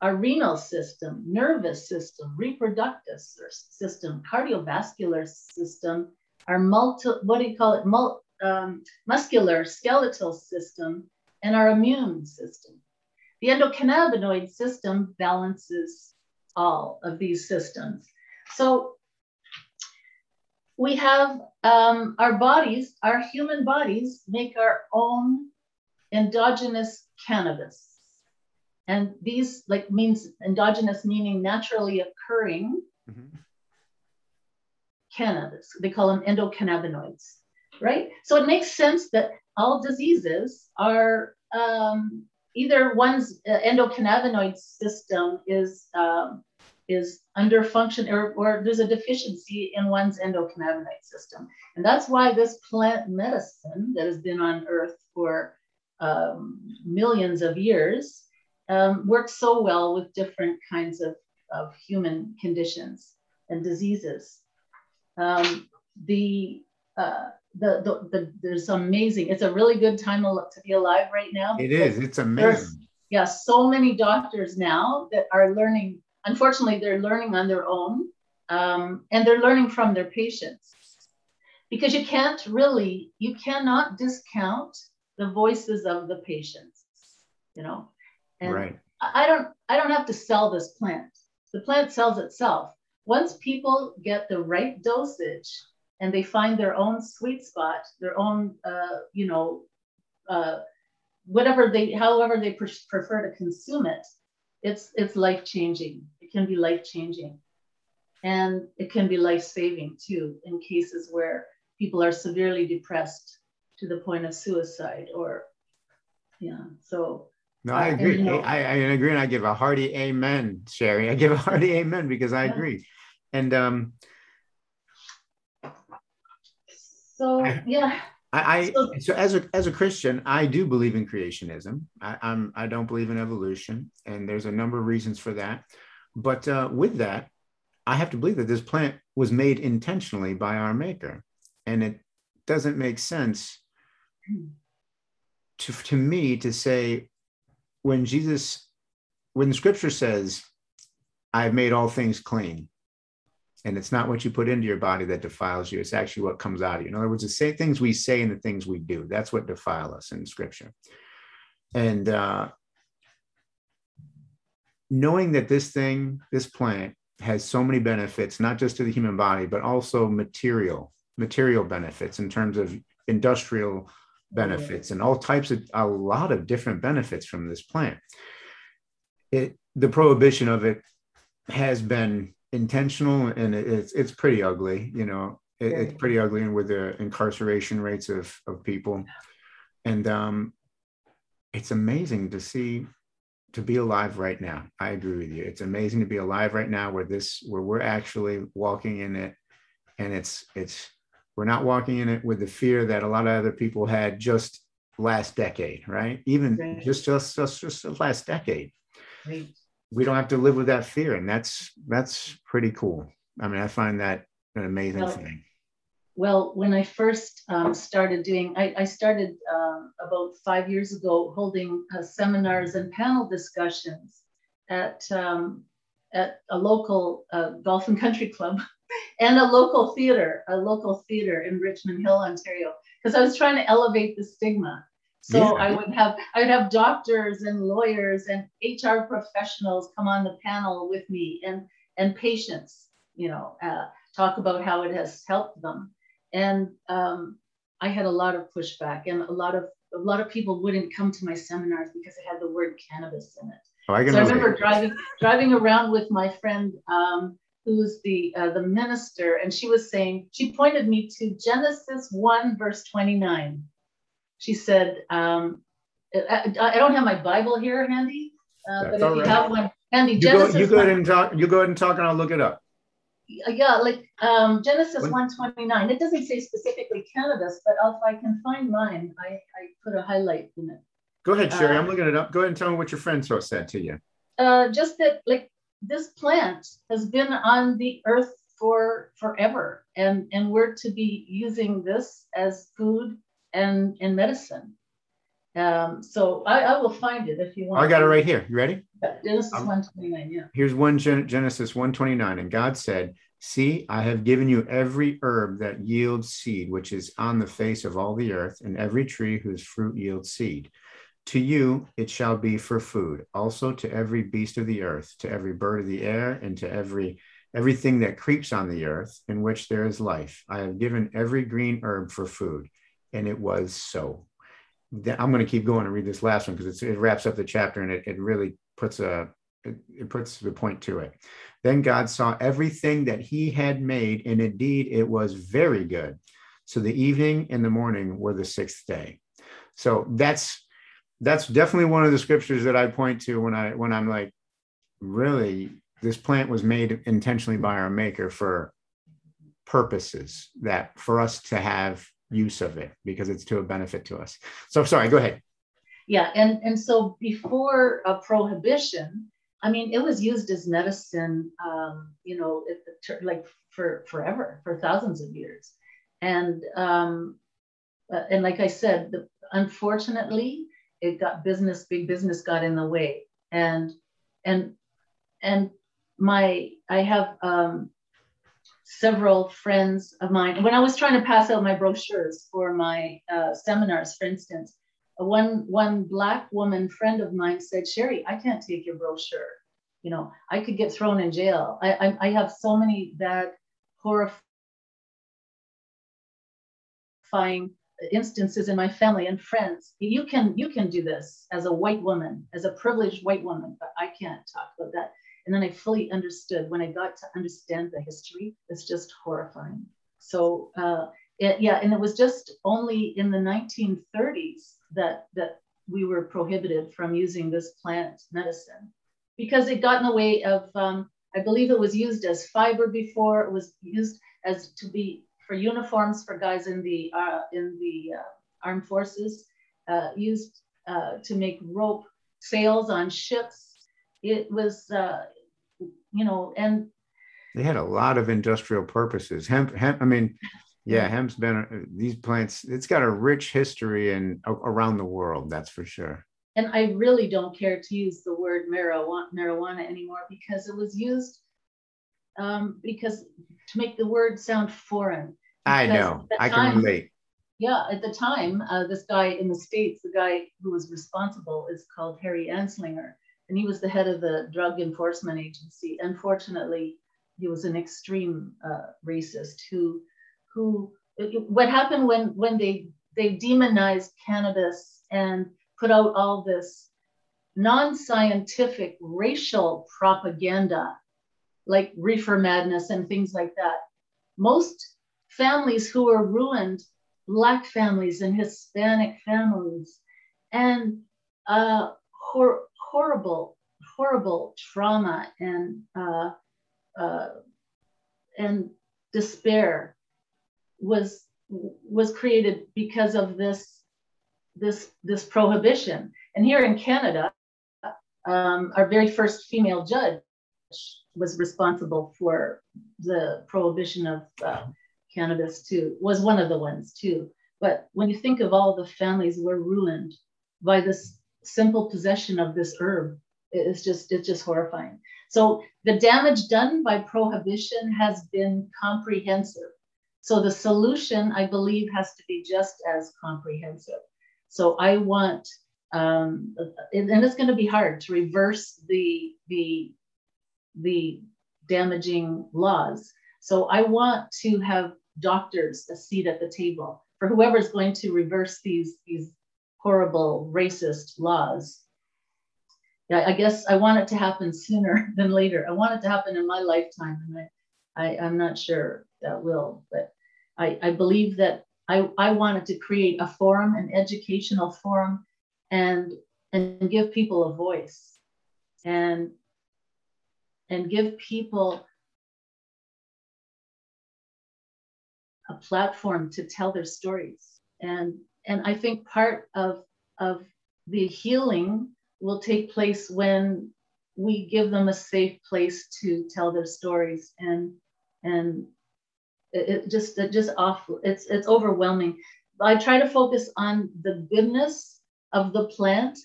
B: our renal system, nervous system, reproductive system, cardiovascular system, our multi, what do you call it? Mul, um, muscular skeletal system and our immune system. The endocannabinoid system balances all of these systems. So we have um, our bodies, our human bodies make our own endogenous cannabis. And these like means endogenous meaning naturally occurring mm-hmm. cannabis. They call them endocannabinoids right? So it makes sense that all diseases are um, either one's uh, endocannabinoid system is um, is under function or, or there's a deficiency in one's endocannabinoid system. And that's why this plant medicine that has been on earth for um, millions of years um, works so well with different kinds of, of human conditions and diseases. Um, the uh, the, the, the there's amazing. It's a really good time to be alive right now.
A: It is. It's amazing.
B: Yeah, so many doctors now that are learning. Unfortunately, they're learning on their own, um, and they're learning from their patients because you can't really, you cannot discount the voices of the patients. You know, and right. I don't, I don't have to sell this plant. The plant sells itself. Once people get the right dosage and they find their own sweet spot, their own, uh, you know, uh, whatever they, however they pre- prefer to consume it, it's it's life changing. It can be life changing, and it can be life saving too in cases where people are severely depressed to the point of suicide or, yeah. So.
A: No, I uh, agree. And, I, I agree, and I give a hearty amen, Sherry. I give a hearty amen because I agree. And um,
B: So yeah.
A: I, I so, as a as a Christian, I do believe in creationism. I, I'm I don't believe in evolution, and there's a number of reasons for that. But uh, with that, I have to believe that this plant was made intentionally by our maker. And it doesn't make sense to, to me to say, when Jesus, when the scripture says, I've made all things clean, and it's not what you put into your body that defiles you, it's actually what comes out of you. In other words, the same things we say and the things we do, that's what defile us in scripture. And uh, knowing that this thing, this plant, has so many benefits, not just to the human body, but also material, material benefits in terms of industrial benefits and all types of a lot of different benefits from this plant. It the prohibition of it has been intentional and it's it's pretty ugly, you know. It, it's pretty ugly and with the incarceration rates of of people. And um it's amazing to see to be alive right now. I agree with you. It's amazing to be alive right now where this where we're actually walking in it and it's it's we're not walking in it with the fear that a lot of other people had just last decade, right? Even right. just just just just the last decade. Right. We don't have to live with that fear and that's that's pretty cool. I mean, I find that an amazing well, thing.
B: Well, when I first um, started doing, I, I started um, about five years ago holding uh, seminars and panel discussions at um, at a local uh, golf and country club and a local theater, a local theater in Richmond Hill, Ontario, because I was trying to elevate the stigma. So yeah. I would have I would have doctors and lawyers and HR professionals come on the panel with me and and patients, you know, uh, talk about how it has helped them and um, I had a lot of pushback, and a lot of a lot of people wouldn't come to my seminars because it had the word cannabis in it. Oh, I so I remember driving driving around with my friend um, who's the uh, the minister, and she was saying she pointed me to Genesis one verse twenty nine. She said, um, I, I, don't have my Bible here handy, uh, but if you have one handy,
A: you Genesis go, you go ahead and talk. You go ahead and talk, and I'll look it up
B: yeah, like um, Genesis 129. It doesn't say specifically cannabis, but if I can find mine, I, I put a highlight in it.
A: Go ahead, Sherry. Uh, I'm looking it up. Go ahead and tell me what your friend said to you.
B: Uh, just that, like, this plant has been on the earth for forever, and and we're to be using this as food and in medicine. Um, so I, I will find it if you want.
A: I got it right here. You ready?
B: Genesis um, 129, yeah.
A: Here's one Genesis 129. And God said, See, I have given you every herb that yields seed, which is on the face of all the earth, and every tree whose fruit yields seed. To you it shall be for food, also to every beast of the earth, to every bird of the air, and to every everything that creeps on the earth, in which there is life. I have given every green herb for food. And it was so. I'm going to keep going and read this last one because it wraps up the chapter and it, it really puts a it, it puts the point to it. Then God saw everything that he had made, and indeed it was very good. So the evening and the morning were the sixth day. So that's that's definitely one of the scriptures that I point to when I when I'm like, really, this plant was made intentionally by our maker for purposes that for us to have use of it because it's to a benefit to us. So sorry, go ahead.
B: Yeah, and and so before a prohibition, I mean, it was used as medicine, um, you know, like for forever, for thousands of years, and um, uh, and like I said, the, unfortunately, it got business, big business got in the way, and and and my I have um, several friends of mine. When I was trying to pass out my brochures for my uh, seminars, for instance, one one black woman friend of mine said, "Sherry, I can't take your brochure. You know, I could get thrown in jail. I I, I have so many bad, horrifying instances in my family and friends. You can you can do this as a white woman, as a privileged white woman, but I can't talk about that." And then I fully understood when I got to understand the history, it's just horrifying. So uh, it, yeah, and it was just only in the 1930s that that we were prohibited from using this plant medicine because it got in the way of. Um, I believe it was used as fiber before. It was used as to be for uniforms for guys in the uh, in the uh, armed forces. Uh, used uh, to make rope sails on ships. It was uh, you know, and
A: They had a lot of industrial purposes. Hemp, hemp. I mean, yeah, hemp's been these plants. It's got a rich history and around the world. That's for sure.
B: And I really don't care to use the word marijuana, marijuana anymore because it was used um, because to make the word sound foreign.
A: I know. I can relate.
B: Yeah, at the time, uh, this guy in the States, the guy who was responsible is called Harry Anslinger, and he was the head of the Drug Enforcement Agency. Unfortunately, he was an extreme uh, racist who, who, what happened when, when they, they demonized cannabis and put out all this non-scientific racial propaganda like reefer madness and things like that. Most families who were ruined, Black families and Hispanic families, and uh, hor- horrible, horrible trauma and uh, uh, and despair was was created because of this this this prohibition. And here in Canada, um, our very first female judge was responsible for the prohibition of uh, cannabis too, was one of the ones too. But when you think of all the families were ruined by this simple possession of this herb, it's just it's just horrifying. So the damage done by prohibition has been comprehensive. So the solution, I believe, has to be just as comprehensive. So I want, um, and it's going to be hard to reverse the the the damaging laws. So I want to have doctors a seat at the table for whoever's going to reverse these, these horrible racist laws. Yeah, I guess I want it to happen sooner than later. I want it to happen in my lifetime, and I, I, I'm not sure that will, but I, I believe that I, I wanted to create a forum, an educational forum, and and give people a voice. And and give people a platform to tell their stories. And, and I think part of, of the healing will take place when we give them a safe place to tell their stories. And and it, it just it just awful it's it's overwhelming. I try to focus on the goodness of the plant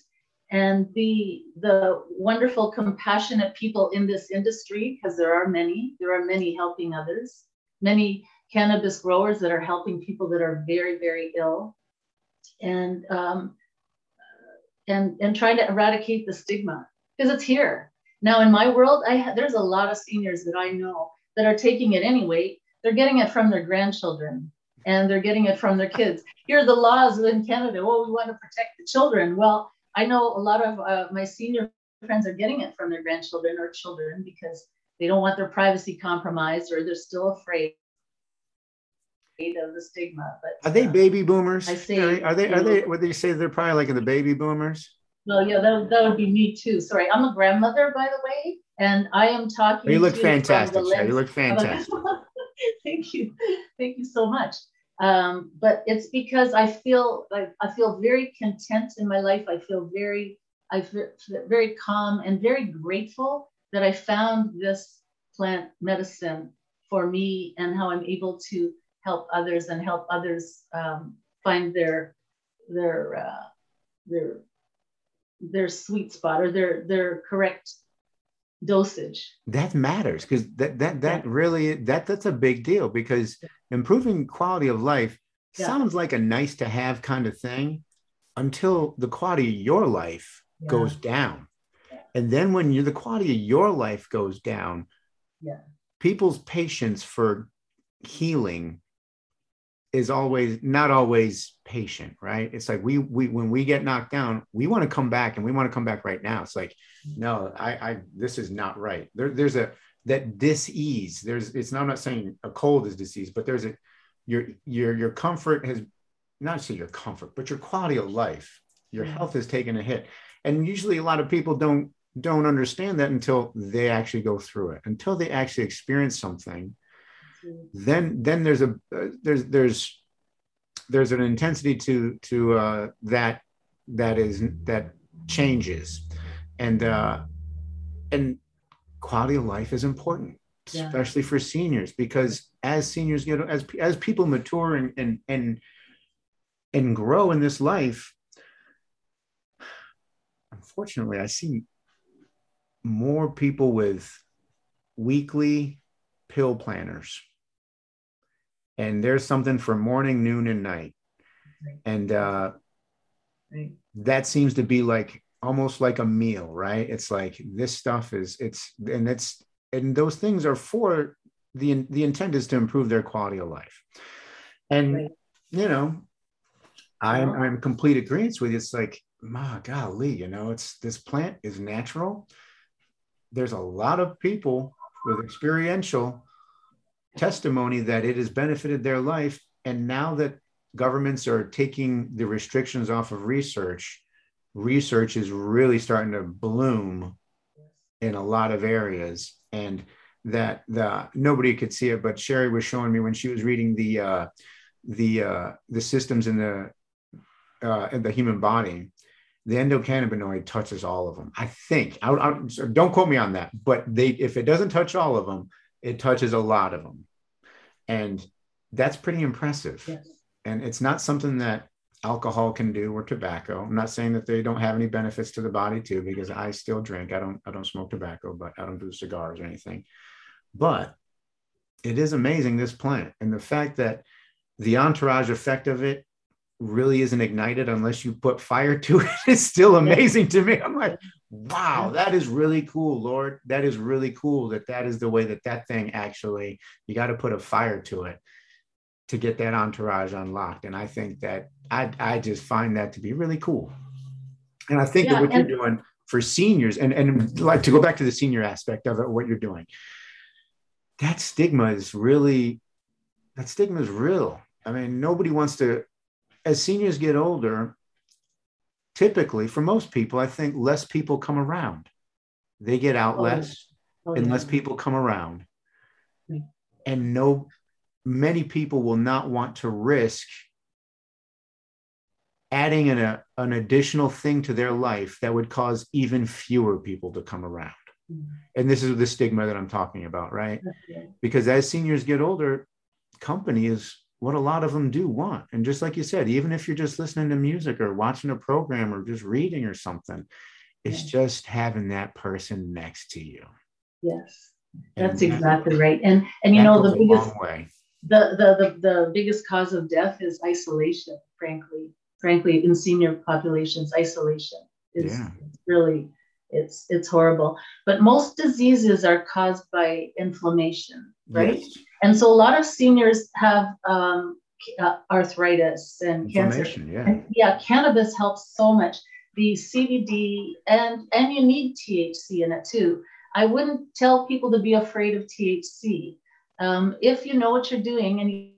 B: and the the wonderful compassionate people in this industry because there are many there are many helping others many cannabis growers that are helping people that are very very ill and um, and and trying to eradicate the stigma because it's here. Now in my world i there's a lot of seniors that i know that are taking it anyway. They're getting it from their grandchildren and they're getting it from their kids. Here are the laws in canada. Well, we want to protect the children. Well I know a lot of uh, my senior friends are getting it from their grandchildren or children because they don't want their privacy compromised or they're still afraid of the stigma. But
A: are they uh, baby boomers? I say, are they? Are they? Would they say they're probably like in the baby boomers?
B: Well, yeah, that, that would be me too. Sorry, I'm a grandmother, by the way, and I am talking.
A: You look fantastic. You look fantastic.
B: Thank you, thank you so much. Um, but it's because I feel like I feel very content in my life. I feel very, I feel very calm and very grateful that I found this plant medicine for me and how I'm able to help others and help others um, find their their uh, their their sweet spot or their their correct dosage
A: that matters because that that that yeah. really that that's a big deal because improving quality of life yeah. sounds like a nice to have kind of thing until the quality of your life yeah. goes down and then when you the quality of your life goes down
B: yeah
A: people's patience for healing is always not always patient right? It's like we we when we get knocked down we want to come back and we want to come back right now. It's like no i i this is not right. There, there's a that dis-ease there's it's not i'm not saying a cold is disease but there's a your your your comfort has not say your comfort but your quality of life your mm-hmm. health has taken a hit. And usually a lot of people don't don't understand that until they actually go through it until they actually experience something then then there's a uh, there's there's there's an intensity to to uh, that that is that changes and uh, and quality of life is important yeah. especially for seniors, because as seniors get as as people mature and and and and grow in this life, unfortunately, I see more people with weekly pill planners. And there's something for morning, noon, and night. And uh, right. that seems to be like almost like a meal, right? It's like this stuff is it's and it's and those things are for the the intent is to improve their quality of life. And right. you know, I'm I'm complete agreement with you. It's like, my golly, you know, it's this plant is natural. There's a lot of people with experiential testimony that it has benefited their life. And now that governments are taking the restrictions off of research, research is really starting to bloom in a lot of areas. And that the nobody could see it, but Sherry was showing me when she was reading the uh, the uh, the systems in the uh, in the human body. The endocannabinoid touches all of them. I think. I, I, don't quote me on that, but they if it doesn't touch all of them, it touches a lot of them, and that's pretty impressive. Yes. And it's not something that alcohol can do or tobacco. I'm not saying that they don't have any benefits to the body too, because I still drink. I don't I don't smoke tobacco, but I don't do cigars or anything. But it is amazing this plant and the fact that the entourage effect of it really isn't ignited unless you put fire to it is still amazing to me. I'm like, wow, that is really cool, Lord. That is really cool that that is the way that that thing actually, you got to put a fire to it to get that entourage unlocked. And I think that I, I just find that to be really cool. And I think yeah, that what and- you're doing for seniors and, and like to go back to the senior aspect of it, what you're doing, that stigma is really, that stigma is real. I mean, nobody wants to as seniors get older, typically for most people, I think less people come around. They get out oh, less oh, and yeah. less people come around. And no, many people will not want to risk adding an, a, an additional thing to their life that would cause even fewer people to come around. Mm-hmm. And this is the stigma that I'm talking about, right? Because as seniors get older, company is what a lot of them do want. And just like you said, even if you're just listening to music or watching a program or just reading or something, it's yeah. just having that person next to you.
B: Yes, that's and exactly that, right. And and you know the biggest the, the the the biggest cause of death is isolation. Frankly, frankly, in senior populations, isolation is yeah. really it's it's horrible. But most diseases are caused by inflammation, right? Yes. And so a lot of seniors have um, uh, arthritis and cancer.
A: Yeah.
B: And yeah, cannabis helps so much. The CBD and and you need THC in it too. I wouldn't tell people to be afraid of THC. Um, if you know what you're doing and you,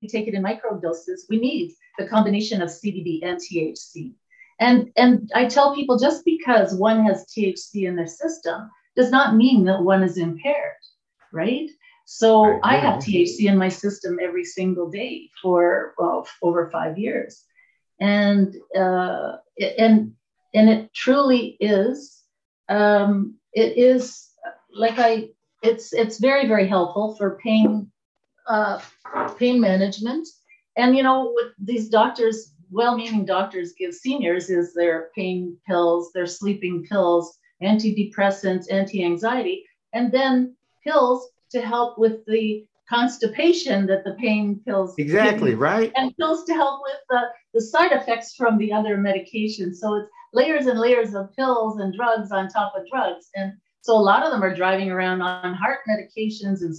B: you take it in micro doses, we need the combination of CBD and THC. And, and I tell people just because one has THC in their system does not mean that one is impaired, right? So I have THC in my system every single day for well, over five years, and uh, and and it truly is. Um, it is like I. It's it's very very helpful for pain uh, pain management, and you know what these doctors, well-meaning doctors, give seniors is their pain pills, their sleeping pills, antidepressants, anti-anxiety, and then pills to help with the constipation that the pain pills
A: exactly right.
B: and pills to help with the, the side effects from the other medications. So it's layers and layers of pills and drugs on top of drugs. And so a lot of them are driving around on heart medications and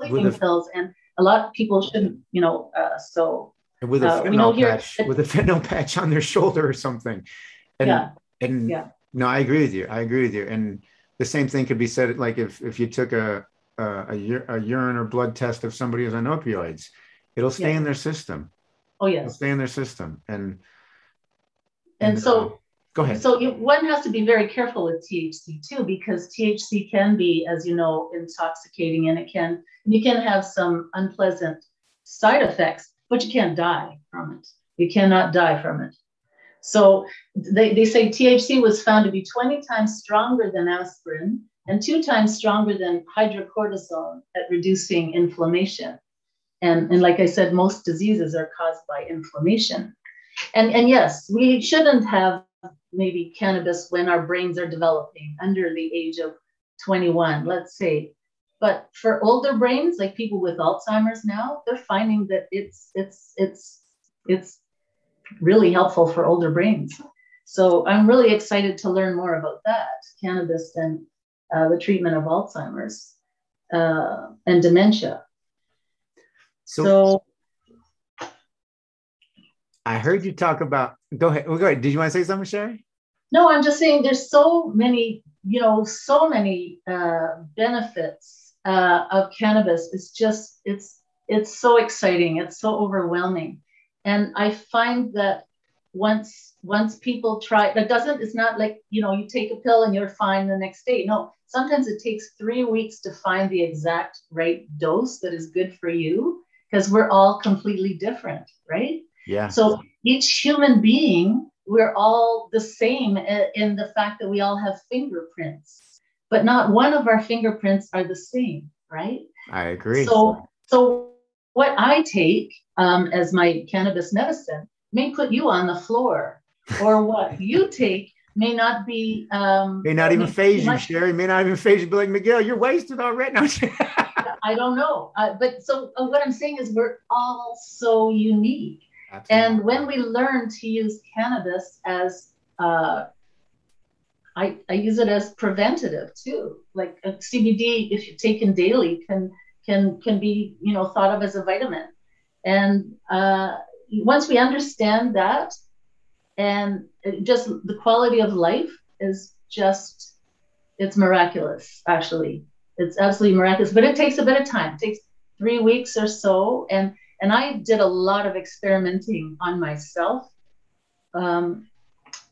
B: sleeping a, pills. And a lot of people shouldn't you know uh, so
A: with a uh, fentanyl patch with a fentanyl patch on their shoulder or something. And yeah and yeah. no i agree with you. I agree with you. And the same thing could be said like if if you took a a, a, urine or blood test of somebody who's on opioids, it'll stay in their system.
B: Oh yes,
A: it'll stay in their system, and
B: and, and so. Uh,
A: go ahead.
B: So you, one has to be very careful with THC too, because THC can be, as you know, intoxicating, and it can you can have some unpleasant side effects, but you can't die from it. You cannot die from it. So they, they say THC was found to be 20 times stronger than aspirin and two times stronger than hydrocortisone at reducing inflammation. And, and like I said, most diseases are caused by inflammation. And, and yes, we shouldn't have maybe cannabis when our brains are developing under the age of 21, let's say. But for older brains, like people with Alzheimer's now, they're finding that it's it's it's it's really helpful for older brains. So I'm really excited to learn more about that, cannabis and uh, the treatment of Alzheimer's uh, and dementia. So, so,
A: I heard you talk about. Go ahead. Go ahead. Did you want to say something, Sherry?
B: No, I'm just saying. There's so many, you know, so many uh, benefits uh, of cannabis. It's just, it's, it's so exciting. It's so overwhelming, and I find that once once people try that doesn't it's not like you know you take a pill and you're fine the next day. No sometimes it takes three weeks to find the exact right dose that is good for you because we're all completely different right?
A: Yeah.
B: So each human being we're all the same in the fact that we all have fingerprints. But not one of our fingerprints are the same right?
A: I agree.
B: So so what i take um, as my cannabis medicine may put you on the floor, or what you take may not be um,
A: may not even faze you, Sherry. May not even faze you. Be like Miguel, you're wasted already. No.
B: I don't know, uh, but so uh, what I'm saying is we're all so unique, Absolutely. and when we learn to use cannabis as uh, I, I use it as preventative too. Like CBD, if you're taken daily, can can can be you know thought of as a vitamin, and uh, once we understand that, and just the quality of life is just, it's miraculous, actually. It's absolutely miraculous, but it takes a bit of time. It takes three weeks or so. And, and I did a lot of experimenting on myself. Um,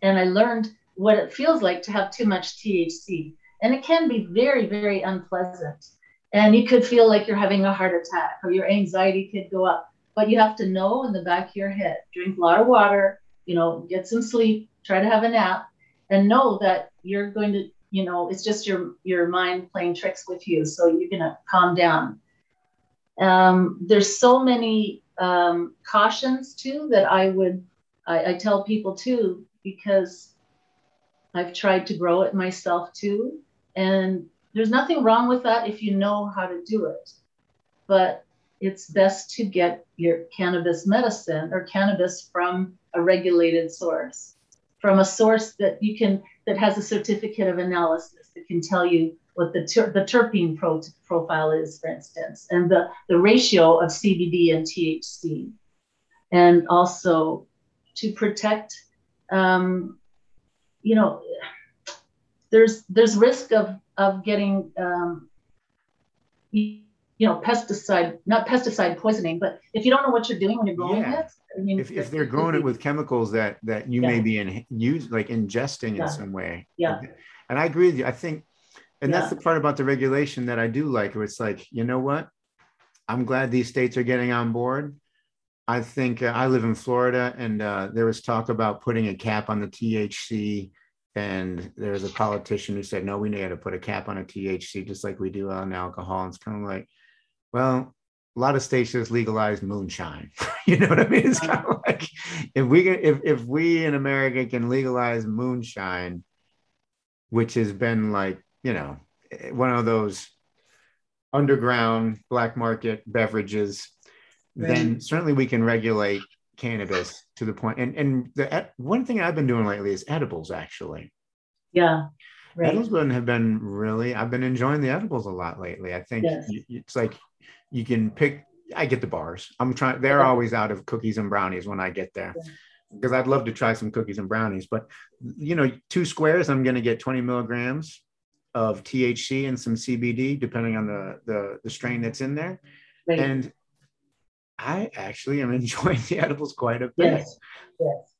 B: and I learned what it feels like to have too much THC. And it can be very, very unpleasant. And you could feel like you're having a heart attack or your anxiety could go up. But you have to know in the back of your head drink a lot of water you know get some sleep try to have a nap and know that you're going to you know it's just your your mind playing tricks with you so you're going to calm down. Um, there's so many um, cautions too that i would I, I tell people too because i've tried to grow it myself too. And there's nothing wrong with that if you know how to do it but it's best to get your cannabis medicine or cannabis from a regulated source, from a source that you can that has a certificate of analysis that can tell you what the, ter- the terpene pro- profile is, for instance, and the, the ratio of CBD and THC, and also to protect, um, you know, there's there's risk of of getting um, you know, pesticide, not pesticide poisoning, but if you don't know what you're doing when you're growing yeah. it,
A: I mean, if, if they're growing it with chemicals that that you yeah. may be in use like ingesting
B: yeah.
A: in some way.
B: Yeah.
A: And I agree with you. I think, and that's the part about the regulation that I do like, where it's like, you know what? I'm glad these states are getting on board. I think uh, I live in Florida, and uh, there was talk about putting a cap on the THC. And there's a politician who said, no, we need to put a cap on a THC, just like we do on alcohol. And it's kind of like, well, a lot of states just legalized moonshine. you know what I mean? It's kind of mm-hmm. like if we can, if if we in America can legalize moonshine, which has been like you know eh, one of those underground black market beverages, right. then certainly we can regulate cannabis to the. And and the one thing I've been doing lately is edibles. Actually,
B: yeah,
A: right. edibles have been really. I've been enjoying the edibles a lot lately. I think yes. it's like you can pick I get the bars. I'm trying they're always out of cookies and brownies when I get there. Because I'd love to try some cookies and brownies, but you know, two squares, I'm gonna get 20 milligrams of THC and some CBD, depending on the the, the strain that's in there. Right. And I actually am enjoying the edibles quite a bit.
B: Yes. Yes.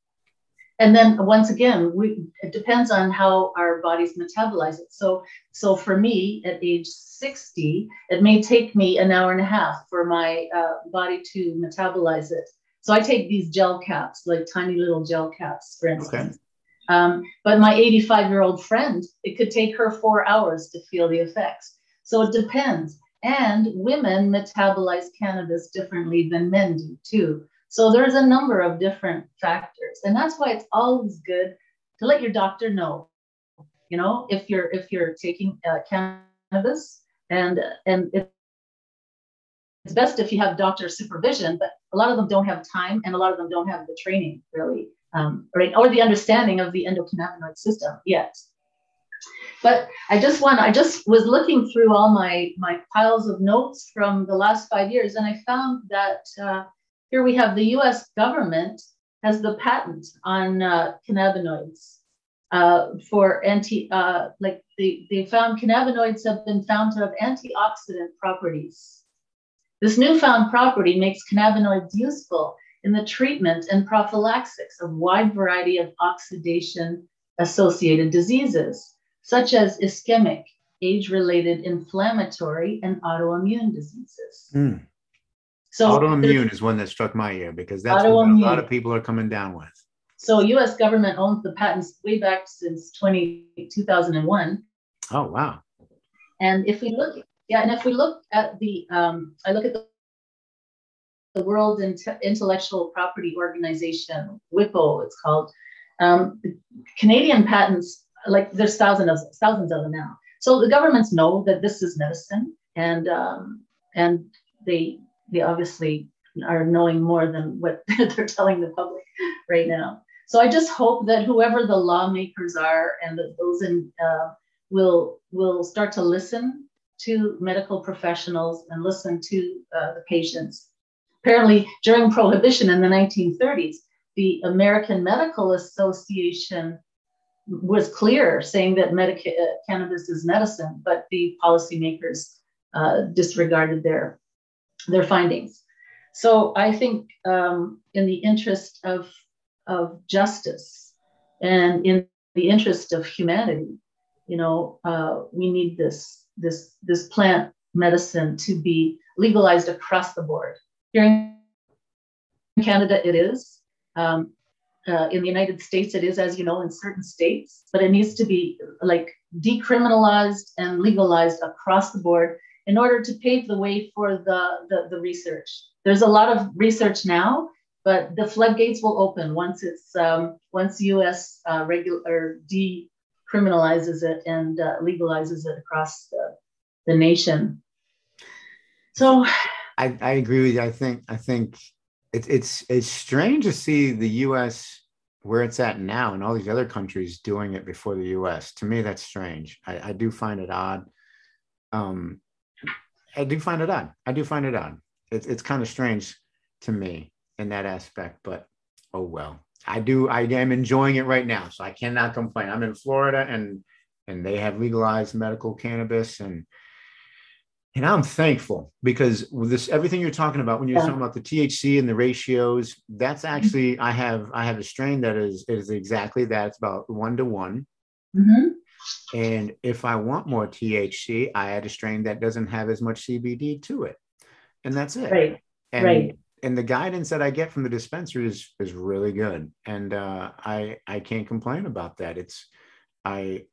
B: And then once again, we, it depends on how our bodies metabolize it. So, so for me at age 60, it may take me an hour and a half for my uh, body to metabolize it. So I take these gel caps, like tiny little gel caps, for instance. Okay. Um, but my 85 year old friend, it could take her four hours to feel the effects. So it depends. And women metabolize cannabis differently than men do too. So there's a number of different factors. And that's why it's always good to let your doctor know, you know, if you're if you're taking uh, cannabis and and it's best if you have doctor supervision, but a lot of them don't have time and a lot of them don't have the training really, um, or the understanding of the endocannabinoid system yet. But I just want, I just was looking through all my, my piles of notes from the last five years, and I found that uh, here we have the US government has the patent on uh, cannabinoids uh, for anti, uh, like they, they found cannabinoids have been found to have antioxidant properties. This newfound property makes cannabinoids useful in the treatment and prophylaxis of wide variety of oxidation associated diseases such as ischemic, age related inflammatory, and autoimmune diseases.
A: Mm. So autoimmune is one that struck my ear because that's what a lot of people are coming down with.
B: So US government owns the patents way back since 20, 2001.
A: Oh, wow.
B: And if we look, yeah, and if we look at the, um, I look at the, the World Intellectual Property Organization, WIPO, it's called. Um, Canadian patents like there's thousands of thousands of them now. So the governments know that this is medicine, and um, and they they obviously are knowing more than what they're telling the public right now. So I just hope that whoever the lawmakers are and that those in uh, will will start to listen to medical professionals and listen to uh, the patients. Apparently, during Prohibition in the 1930s, the American Medical Association was clear saying that medica- uh, cannabis is medicine, but the policymakers uh, disregarded their their findings. So I think um, in the interest of of justice and in the interest of humanity, you know, uh, we need this this this plant medicine to be legalized across the board. Here in Canada, it is. Um, uh, in the United States, it is, as you know, in certain states, but it needs to be like decriminalized and legalized across the board in order to pave the way for the, the, the research. There's a lot of research now, but the floodgates will open once it's um, once U.S. Uh, regular decriminalizes it and uh, legalizes it across the, the nation. So,
A: I, I agree with you. I think I think it's it's it's strange to see the U.S. where it's at now, and all these other countries doing it before the U.S. To me, that's strange. I, I do find it odd. Um, I do find it odd. I do find it odd. It's it's kind of strange to me in that aspect, but oh well. I do. I am enjoying it right now, so I cannot complain. I'm in Florida, and and they have legalized medical cannabis, and and I'm thankful because with this everything you're talking about when you're yeah. talking about the THC and the ratios, that's mm-hmm. actually mm-hmm. I have I have a strain that is is exactly that. It's about one to one. Mm-hmm. And if I want more THC, I add a strain that doesn't have as much CBD to it, and that's it.
B: Right.
A: And,
B: right.
A: And the guidance that I get from the dispensary is is really good, and uh, I I can't complain about that. It's I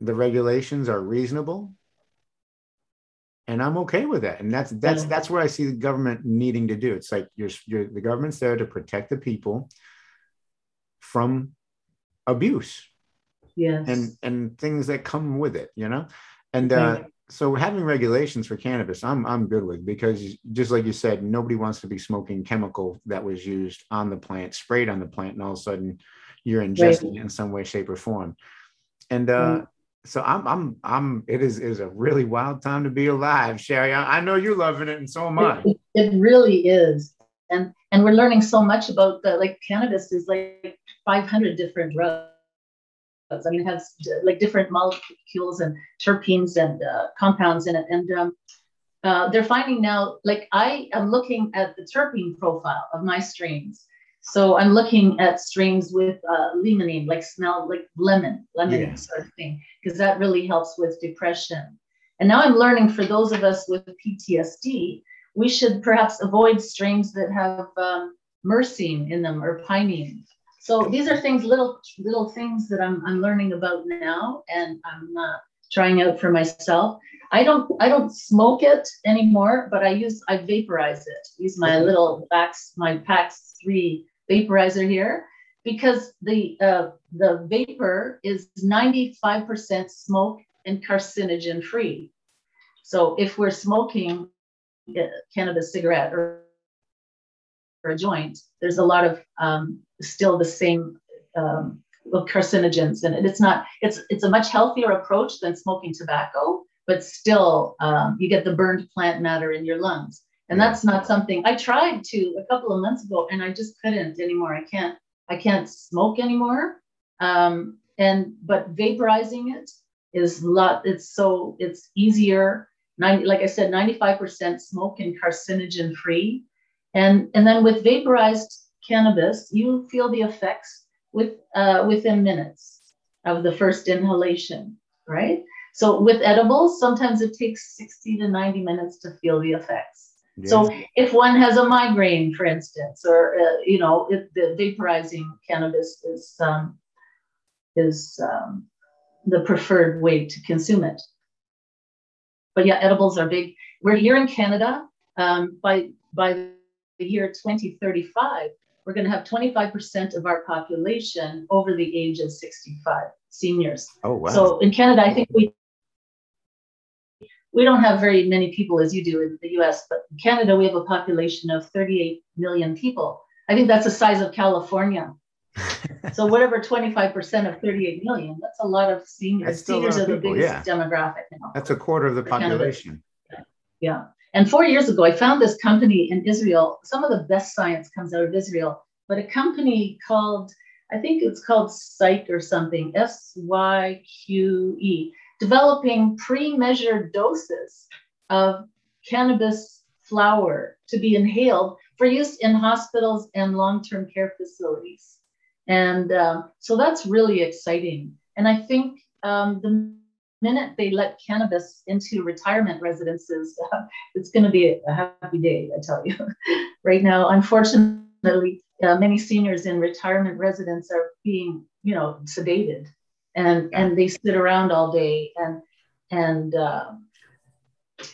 A: the regulations are reasonable and I'm okay with that. And that's that's that's where I see the government needing to do. It's like you're, you're the government's there to protect the people from abuse.
B: Yes.
A: And and things that come with it, you know. And uh, so having regulations for cannabis, I'm I'm good with because just like you said, nobody wants to be smoking chemical that was used on the plant, sprayed on the plant, and all of a sudden you're ingesting right. it in some way, shape, or form. And uh, so I'm I'm I'm it is is a really wild time to be alive, Sherry. I, I know you're loving it, and so am I.
B: It, it, really is, and and we're learning so much about the like cannabis is like 500 different drugs. I mean, it has like different molecules and terpenes and uh, compounds in it, and um, uh, they're finding now. Like I am looking at the terpene profile of my strains, so I'm looking at strains with uh, limonene, like smell like lemon, lemon yeah. sort of thing, because that really helps with depression. And now I'm learning for those of us with PTSD, we should perhaps avoid strains that have um, myrcene in them or pinene. So these are things, little little things that I'm I'm learning about now, and I'm uh, trying out for myself. I don't I don't smoke it anymore, but I use I vaporize it. Use my little Pax my Pax three vaporizer here because the uh, the vapor is 95% smoke and carcinogen free. So if we're smoking a cannabis cigarette or, or a joint, there's a lot of um, still the same um, carcinogens in it. It's not. It's it's a much healthier approach than smoking tobacco, but still um, you get the burned plant matter in your lungs. And that's not something I tried to a couple of months ago, and I just couldn't anymore. I can't. I can't smoke anymore. Um, and but vaporizing it is a lot. It's so it's easier. 90, like I said, 95% smoke and carcinogen free. And, and then with vaporized cannabis, you feel the effects with, uh, within minutes of the first inhalation, right? So with edibles, sometimes it takes 60 to 90 minutes to feel the effects. Yes. So if one has a migraine, for instance, or uh, you know, if the vaporizing cannabis is um, is um, the preferred way to consume it. But yeah, edibles are big. We're here in Canada. Um, by by the year 2035, we're going to have 25% of our population over the age of 65, seniors.
A: Oh wow!
B: So in Canada, I think we we don't have very many people as you do in the US, but in Canada, we have a population of 38 million people. I think that's the size of California. so whatever 25% of 38 million, that's a lot of seniors. Seniors are the biggest yeah. demographic now.
A: That's a quarter of the population.
B: Canada. Yeah. And four years ago, I found this company in Israel. Some of the best science comes out of Israel, but a company called, I think it's called Psych or something, S Y Q E developing pre-measured doses of cannabis flower to be inhaled for use in hospitals and long-term care facilities. And uh, so that's really exciting. And I think um, the minute they let cannabis into retirement residences, uh, it's going to be a happy day, I tell you. right now, unfortunately, uh, many seniors in retirement residence are being, you know, sedated and and they sit around all day and and uh,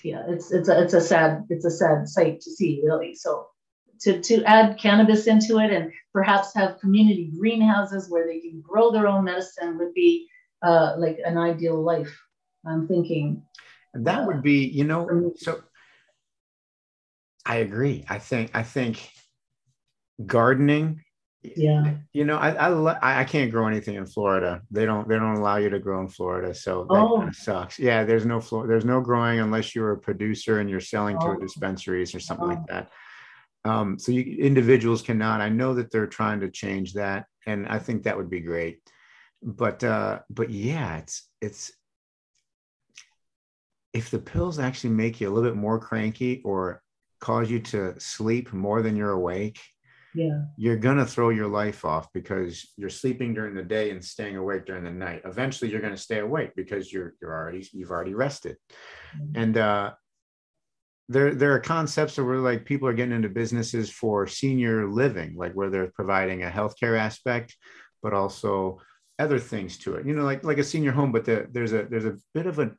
B: yeah, it's it's a it's a sad it's a sad sight to see really. So to to add cannabis into it and perhaps have community greenhouses where they can grow their own medicine would be uh, like an ideal life. I'm thinking.
A: That uh, would be, you know, so I agree. I think I think gardening
B: yeah
A: you know i i i can't grow anything in florida they don't they don't allow you to grow in florida so that oh. kind of sucks yeah there's no floor there's no growing unless you're a producer and you're selling oh. to dispensaries or something oh. like that um, so you, individuals cannot i know that they're trying to change that and i think that would be great but uh but yeah it's it's if the pills actually make you a little bit more cranky or cause you to sleep more than you're awake
B: yeah.
A: you're going to throw your life off because you're sleeping during the day and staying awake during the night. Eventually you're going to stay awake because you're you're already you've already rested. Mm-hmm. and uh there there are concepts where like people are getting into businesses for senior living like where they're providing a healthcare aspect but also other things to it. You know like like a senior home but the, there's a there's a bit of a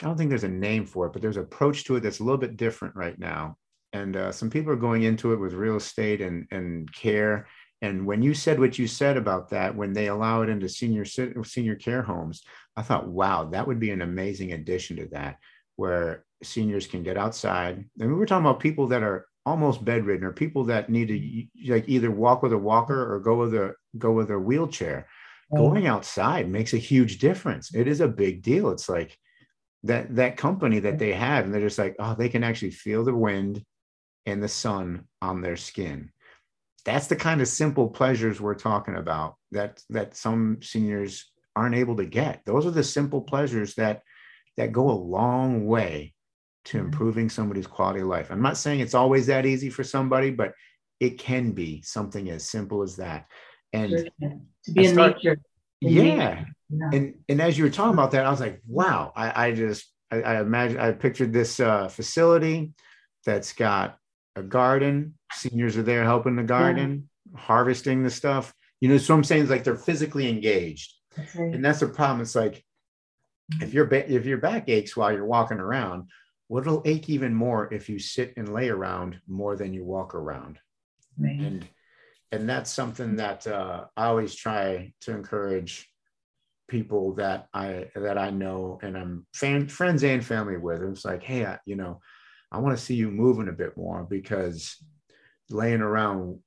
A: I don't think there's a name for it, but there's an approach to it that's a little bit different right now and uh, some people are going into it with real estate and and care. And when you said what you said about that when they allow it into senior senior care homes i thought wow that would be an amazing addition to that where seniors can get outside. And we were talking about people that are almost bedridden or people that need to like either walk with a walker or go with a go with a wheelchair. Going outside makes a huge difference. It is a big deal. It's like that that company that they have and they're just like oh they can actually feel the wind and the sun on their skin. That's the kind of simple pleasures we're talking about that that some seniors aren't able to get. Those are the simple pleasures that that go a long way to mm-hmm. improving somebody's quality of life. I'm not saying it's always that easy for somebody, but it can be something as simple as that. And
B: to be in start, nature.
A: yeah. yeah. And and as you were talking about that, I was like, wow, I, I just I, I imagine I pictured this uh, facility that's got a garden. Seniors are there helping the garden, yeah. harvesting the stuff, You know, so I'm saying is like they're physically engaged.
B: That's right.
A: And that's the problem. It's like if your ba- if your back aches while you're walking around, well, it'll ache even more if you sit and lay around more than you walk around.
B: Right.
A: And and that's something that uh, I always try to encourage people that I that I know and I'm fan, friends and family with. It's like, hey, I, you know, I want to see you moving a bit more because laying around,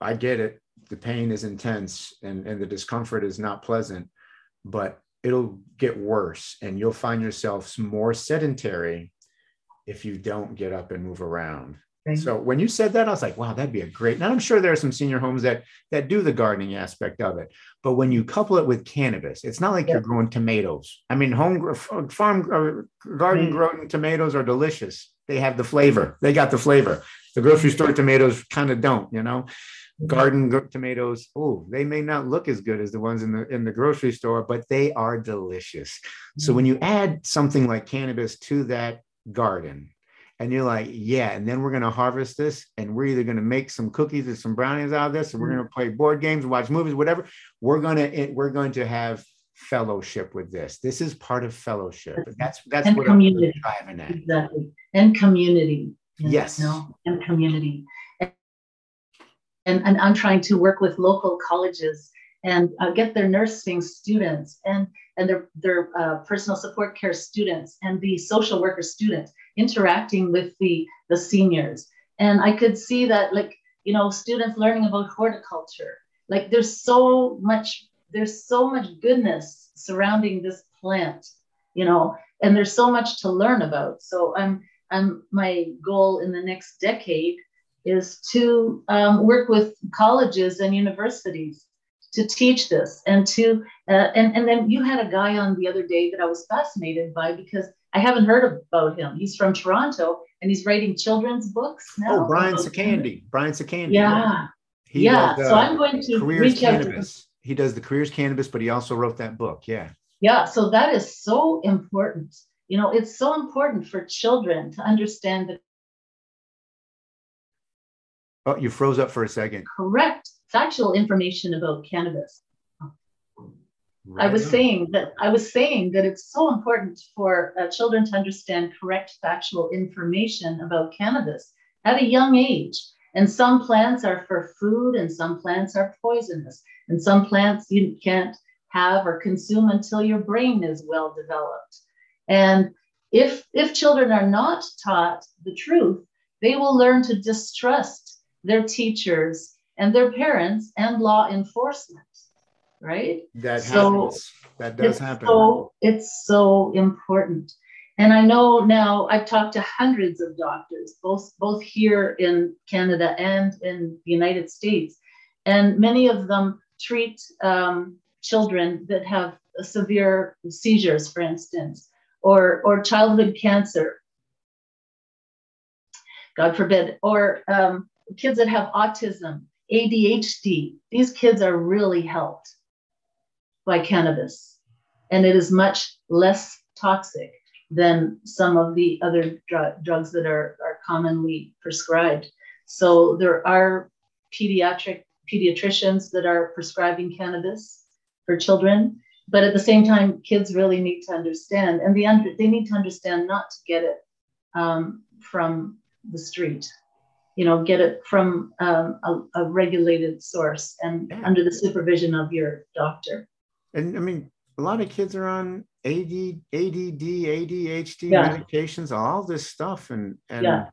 A: I get it. The pain is intense and, and the discomfort is not pleasant, but it'll get worse and you'll find yourself more sedentary if you don't get up and move around.
B: Right.
A: So when you said that, I was like, wow, that'd be a great. Now I'm sure there are some senior homes that that do the gardening aspect of it, but when you couple it with cannabis, it's not like
B: Yeah.
A: you're growing tomatoes. I mean, home farm uh, garden
B: Mm.
A: grown tomatoes are delicious. They have the flavor. They got the flavor. The grocery store tomatoes kind of don't. You know, mm-hmm. garden tomatoes. Oh, they may not look as good as the ones in the in the grocery store, but they are delicious. So mm-hmm. when you add something like cannabis to that garden, and you're like, yeah, and then we're going to harvest this, and we're either going to make some cookies or some brownies out of this, and we're mm-hmm. going to play board games, watch movies, whatever. We're going to eh, we're going to have fellowship with this. This is part of fellowship. That's that's
B: And
A: what I'm
B: community.
A: driving at.
B: Exactly. And community. know,
A: Yes.
B: no, and community. And, and I'm trying to work with local colleges and uh, get their nursing students and, and their, their uh, personal support care students and the social worker students interacting with the, the seniors. And I could see that, like, you know, students learning about horticulture. Like, there's so much, there's so much goodness surrounding this plant, you know, and there's so much to learn about. So I'm um, my goal in the next decade is to um, work with colleges and universities to teach this and to uh, and and then you had a guy on the other day that I was fascinated by because I haven't heard about him. He's from Toronto and he's writing children's books now.
A: Oh, Brian
B: about-
A: Brian Sakandi.
B: Yeah, yeah.
A: does,
B: so
A: uh,
B: I'm going to reach out to
A: cannabis. He does the careers cannabis, but he also wrote that book. Yeah.
B: Yeah, so that is so important. You know, it's so important for children to understand the
A: Oh, you froze up for a second.
B: correct factual information about cannabis. I was saying that I was saying that it's so important for uh, children to understand correct factual information about cannabis at a young age. And some plants are for food, and some plants are poisonous, and some plants you can't have or consume until your brain is well developed. And if if children are not taught the truth, they will learn to distrust their teachers and their parents and law enforcement. Right?
A: That
B: So,
A: happens. That does happen.
B: So it's so important. And I know now I've talked to hundreds of doctors, both both here in Canada and in the United States, and many of them treat um, children that have severe seizures, for instance, or or childhood cancer. God forbid, or um, kids that have autism, ADHD. These kids are really helped by cannabis, and it is much less toxic than some of the other dr- drugs that are, are commonly prescribed. So there are pediatric pediatricians that are prescribing cannabis for children, but at the same time, kids really need to understand, and they under, they need to understand not to get it um, from the street. You know, get it from um, a, a regulated source and
A: Yeah.
B: under the supervision of your doctor.
A: And I mean, a lot of kids are on AD, ADD, ADHD
B: Yeah.
A: medications, all this stuff, and and
B: Yeah.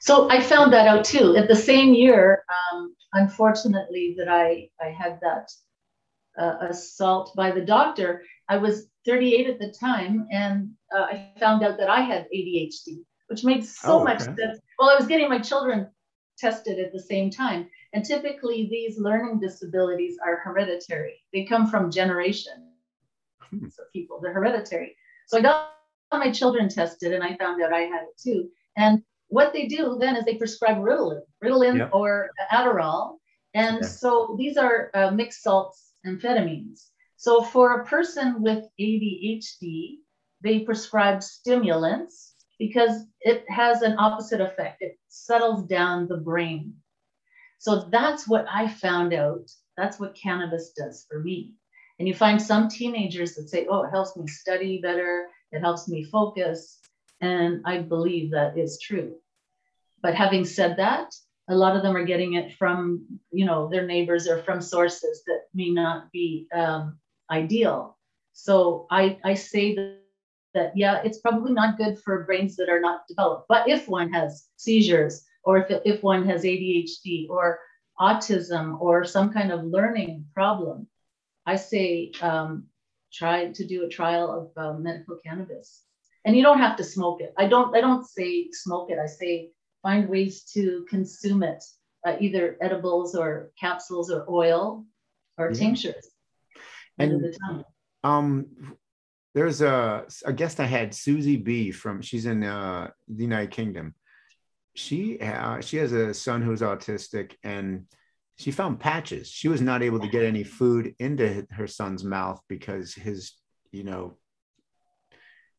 B: So I found that out too. At the same year, um, unfortunately, that I I had that uh, assault by the doctor. I was 38 at the time, and uh, I found out that I had ADHD, which made so
A: Oh,
B: much
A: okay.
B: sense. Well, I was getting my children tested at the same time, and typically these learning disabilities are hereditary. They come from generations
A: Hmm.
B: of people. They're hereditary. So I got my children tested, and I found out I had it too. And what they do then is they prescribe Ritalin, Ritalin
A: Yep.
B: or Adderall. And
A: Okay.
B: so these are uh, mixed salts amphetamines. So for a person with ADHD, they prescribe stimulants because it has an opposite effect. It settles down the brain. So that's what I found out. That's what cannabis does for me. And you find some teenagers that say, oh, it helps me study better, it helps me focus. And I believe that is true. But having said that, a lot of them are getting it from, you know, their neighbors or from sources that may not be um, ideal. So I, I say that, that, yeah, it's probably not good for brains that are not developed. But if one has seizures, or if, if one has ADHD or autism or some kind of learning problem, I say um, try to do a trial of uh, medical cannabis. And you don't have to smoke it. I don't. I don't say smoke it. I say find ways to consume it, uh, either edibles or capsules or oil or yeah. tinctures.
A: And um, there's a, a guest I had, Susie B from, she's in uh, the United Kingdom. She uh, she has a son who's autistic, and she found patches. She was not able to get any food into her son's mouth because his, you know,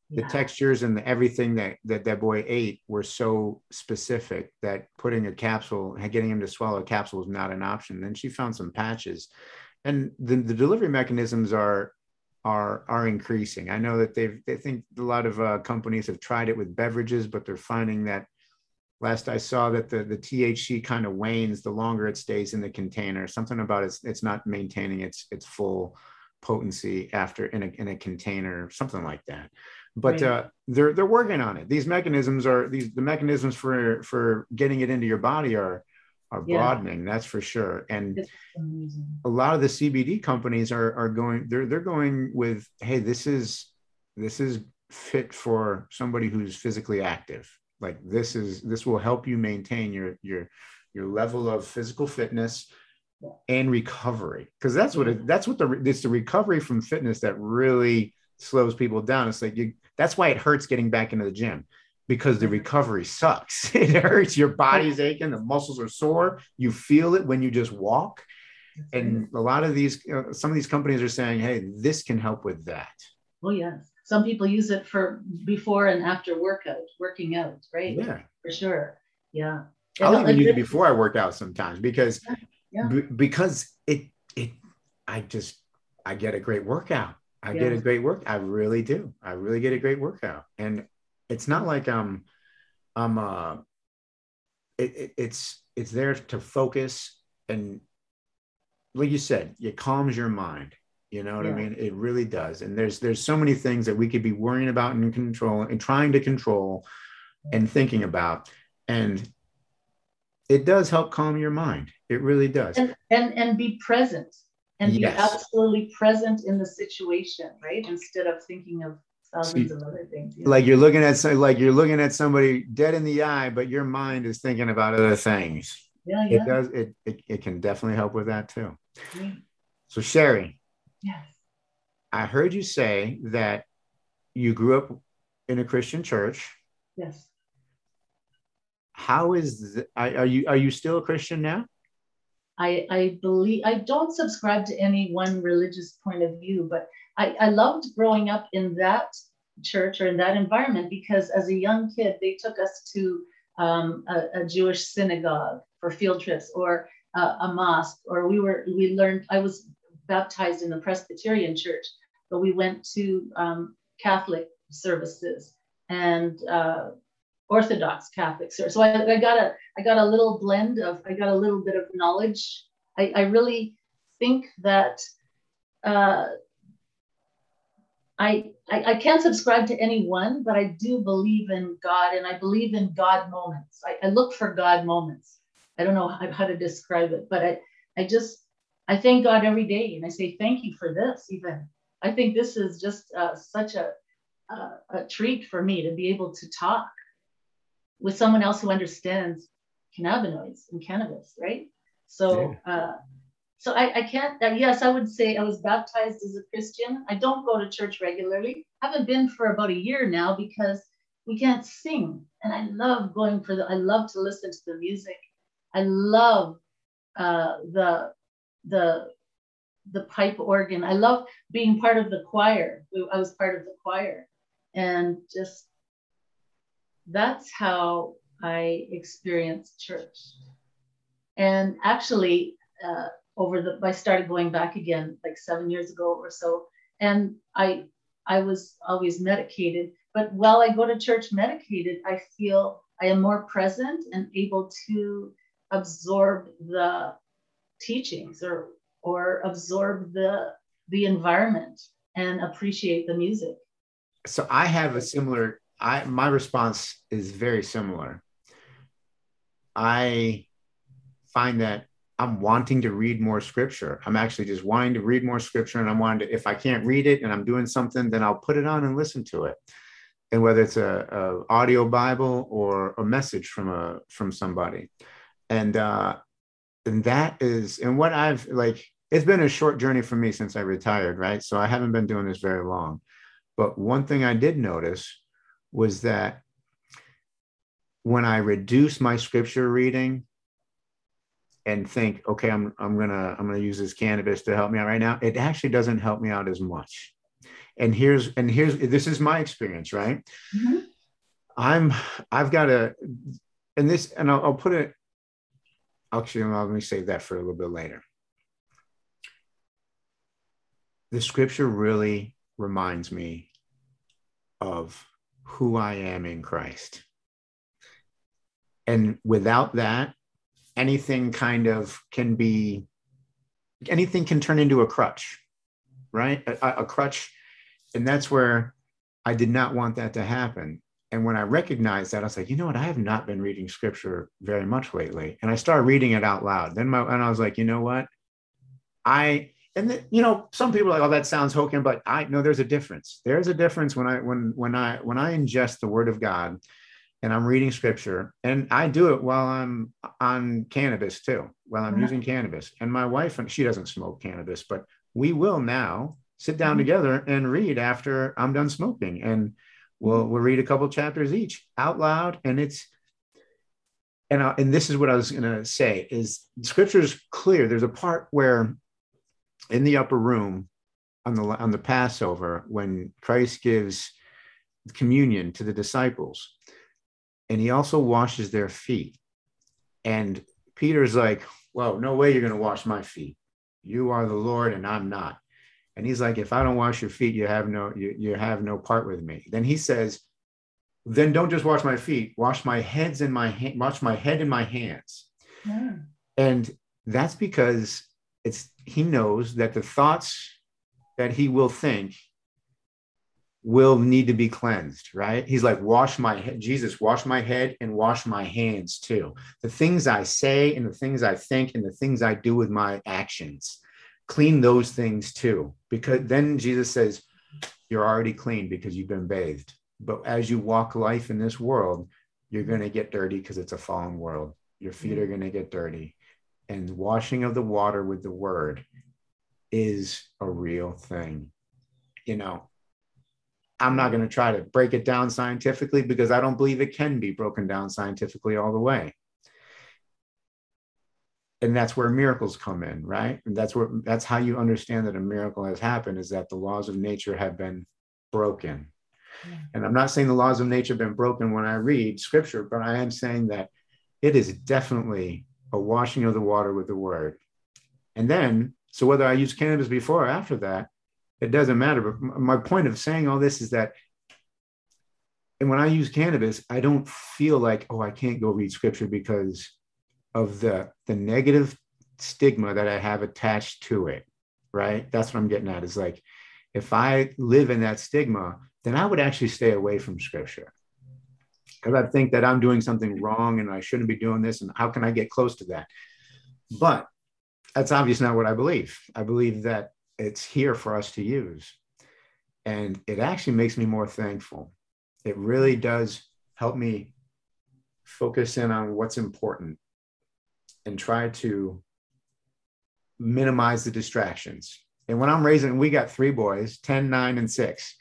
A: the yeah. textures and the, everything that, that that boy ate were so specific that putting a capsule, getting him to swallow a capsule was not an option. Then she found some patches, and the, the delivery mechanisms are are are increasing. I know that they've they think a lot of uh, companies have tried it with beverages, but they're finding that last I saw that the, the THC kind of wanes the longer it stays in the container. Something about it's it's not maintaining its its full potency after in a in a container, something like that. But right. uh, they're they're working on it. These mechanisms are these the mechanisms for for getting it into your body are are broadening. Yeah. That's for sure. And a lot of the CBD companies are are going. They're they're going with hey, this is this is fit for somebody who's physically active like this is this will help you maintain your your your level of physical fitness and recovery. Because that's what it, that's what the it's the recovery from fitness that really slows people down. It's like you that's why it hurts getting back into the gym because the recovery sucks. It hurts. Your body's aching the muscles are sore. You feel it when you just walk. And a lot of these uh, some of these companies are saying hey this can help with that.
B: Oh yes some people use it for before and after workout, working out, right?
A: Yeah,
B: for sure. Yeah.
A: I'll even use it before I work out sometimes because yeah. b- because it it I just I get a great workout. I yeah. get a great work. I really do. I really get a great workout, and it's not like I'm I'm uh it, it, it's it's there to focus and like you said, it calms your mind. You know what yeah. I mean? It really does. And there's there's so many things that we could be worrying about and control and trying to control and thinking about. And it does help calm your mind. It really does.
B: And and, and be present and yes. be absolutely present in the situation, right? Instead of thinking of thousands of other things.
A: Yeah. Like you're looking at so, like you're looking at somebody dead in the eye, but your mind is thinking about other things.
B: Yeah, yeah.
A: It does. It, it, it can definitely help with that too. So Sherry,
B: Yes.
A: I heard you say that you grew up in a Christian church.
B: Yes.
A: How is the, are you are you still a Christian now?
B: I, I believe I don't subscribe to any one religious point of view, but I, I loved growing up in that church or in that environment because as a young kid, they took us to um, a, a, Jewish synagogue for field trips or uh, a mosque, or we were we learned. I was baptized in the Presbyterian church, but we went to um, Catholic services and uh, Orthodox Catholic service. So I, I, got a I got a little blend of I got a little bit of knowledge. I, I really think that uh, I, I, I can't subscribe to any one, but I do believe in God and I believe in God moments. I, I look for God moments. I don't know how, how to describe it, but I I just I thank God every day and I say, thank you for this, even. I think this is just uh, such a, a, a, treat for me to be able to talk with someone else who understands cannabinoids and cannabis, right? So, yeah. uh, so I, I can't, uh, yes, I would say I was baptized as a Christian. I don't go to church regularly. I haven't been for about a year now because we can't sing. And I love going for the, I love to listen to the music. I love uh, the the the pipe organ. I love being part of the choir. I was part of the choir, and just that's how I experienced church. And actually, uh, over the, I started going back again like seven years ago or so. And I, I was always medicated, but while I go to church medicated, I feel I am more present and able to absorb the teachings or or absorb the the environment and appreciate the music.
A: So I have a similar I my response is very similar. I find that I'm wanting to read more scripture. I'm actually just wanting to read more scripture and I'm wanting to if I can't read it and I'm doing something then I'll put it on and listen to it and whether it's a, a, audio bible or a message from a from somebody and uh and that is and what i've like it's been a short journey for me since i retired right? So i haven't been doing this very long. But one thing i did notice was that when i reduce my scripture reading and think okay i'm i'm gonna i'm gonna use this cannabis to help me out right now it actually doesn't help me out as much. And here's and here's this is my experience right? Mm-hmm. i'm i've got a and this and I'll, I'll put it actually let me save that for a little bit later. The scripture really reminds me of who i am in christ. And without that anything kind of can be anything can turn into a crutch right? A, a crutch. And that's where I did not want that to happen. And when I recognized that, I was like, you know what? I have not been reading scripture very much lately. And I started reading it out loud. Then my, and I was like, you know what? I, and the, you know, some people are like, oh, that sounds hokey, but I know there's a difference. There's a difference when I, when, when I, when I ingest the word of God and I'm reading scripture and I do it while I'm on cannabis too, while I'm mm-hmm. using cannabis. And my wife, and she doesn't smoke cannabis, but we will now sit down mm-hmm. together and read after I'm done smoking. And we'll we'll read a couple chapters each out loud. And it's and I, and this is what I was going to say is scripture is clear. There's a part where in the upper room on the on the Passover when Christ gives communion to the disciples, and he also washes their feet. And Peter's like, "Well, no way you're going to wash my feet. You are the Lord, and I'm not." And he's like, if I don't wash your feet, you have no, you, you have no part with me. Then he says, then don't just wash my feet, wash my heads and my wash my head and my hands. Yeah. And that's because it's he knows that the thoughts that he will think will need to be cleansed, right? He's like, wash my head, Jesus, wash my head and wash my hands too. The things I say and the things I think and the things I do with my actions clean those things too because then jesus says you're already clean because you've been bathed. But as you walk life in this world you're going to get dirty because it's a fallen world. Your feet are mm. going to get dirty. And washing of the water with the word is a real thing. You know i'm not going to try to break it down scientifically because i don't believe it can be broken down scientifically all the way and that's where miracles come in right? And that's where that's how you understand that a miracle has happened is that the laws of nature have been broken. Yeah. and i'm not saying the laws of nature have been broken when i read scripture but i am saying that it is definitely a washing of the water with the word. And then so whether i use cannabis before or after that it doesn't matter. But my point of saying all this is that and when i use cannabis i don't feel like oh i can't go read scripture because of the the negative stigma that I have attached to it, right? That's what I'm getting at. Is like if I live in that stigma, then I would actually stay away from scripture. Because I think that I'm doing something wrong and I shouldn't be doing this. And how can I get close to that? But that's obviously not what I believe. I believe that it's here for us to use. And it actually makes me more thankful. It really does help me focus in on what's important and try to minimize the distractions. And when I'm raising, we got three boys, 10, 9, and 6.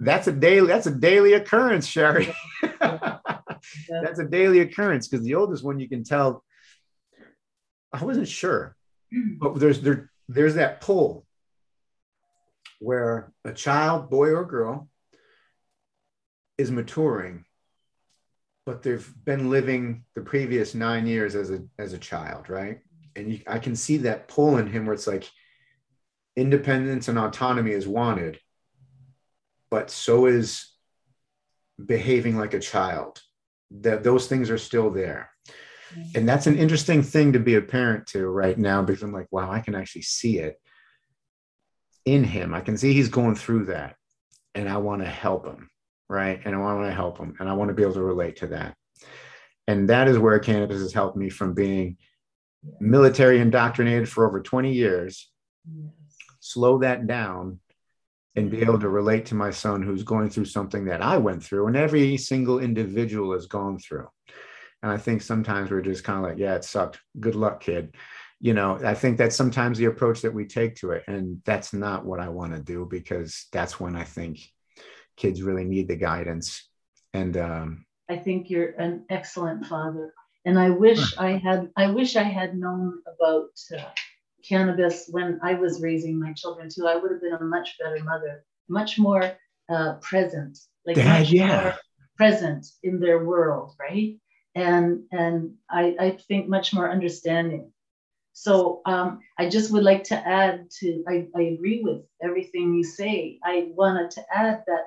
A: That's a daily, that's a daily occurrence, Sherry. that's a daily occurrence because the oldest one you can tell. I wasn't sure, mm. but there's there, there's that pull where a child, boy or girl, is maturing but they've been living the previous nine years as a as a child, right? And you, I can see that pull in him where it's like independence and autonomy is wanted, but so is behaving like a child. That those things are still there. Mm-hmm. And that's an interesting thing to be a parent to right now because I'm like, wow, I can actually see it in him. I can see he's going through that. And I want to help him. Right. And I want to help them And I want to be able to relate to that. And that is where cannabis has helped me from being military indoctrinated for over 20 years, yes. slow that down and be able to relate to my son who's going through something that I went through and every single individual has gone through. And I think sometimes we're just kind of like, yeah, it sucked. Good luck, kid. You know, I think that's sometimes the approach that we take to it. And that's not what I want to do because that's when I think kids really need the guidance. And um,
B: I think you're an excellent father. And I wish I had, I wish I had known about uh, cannabis when I was raising my children too. I would have been a much better mother, much more uh, present, like Dad, yeah. present in their world, right? and and I, I think much more understanding. So um, I just would like to add to I, I agree with everything you say. I wanted to add that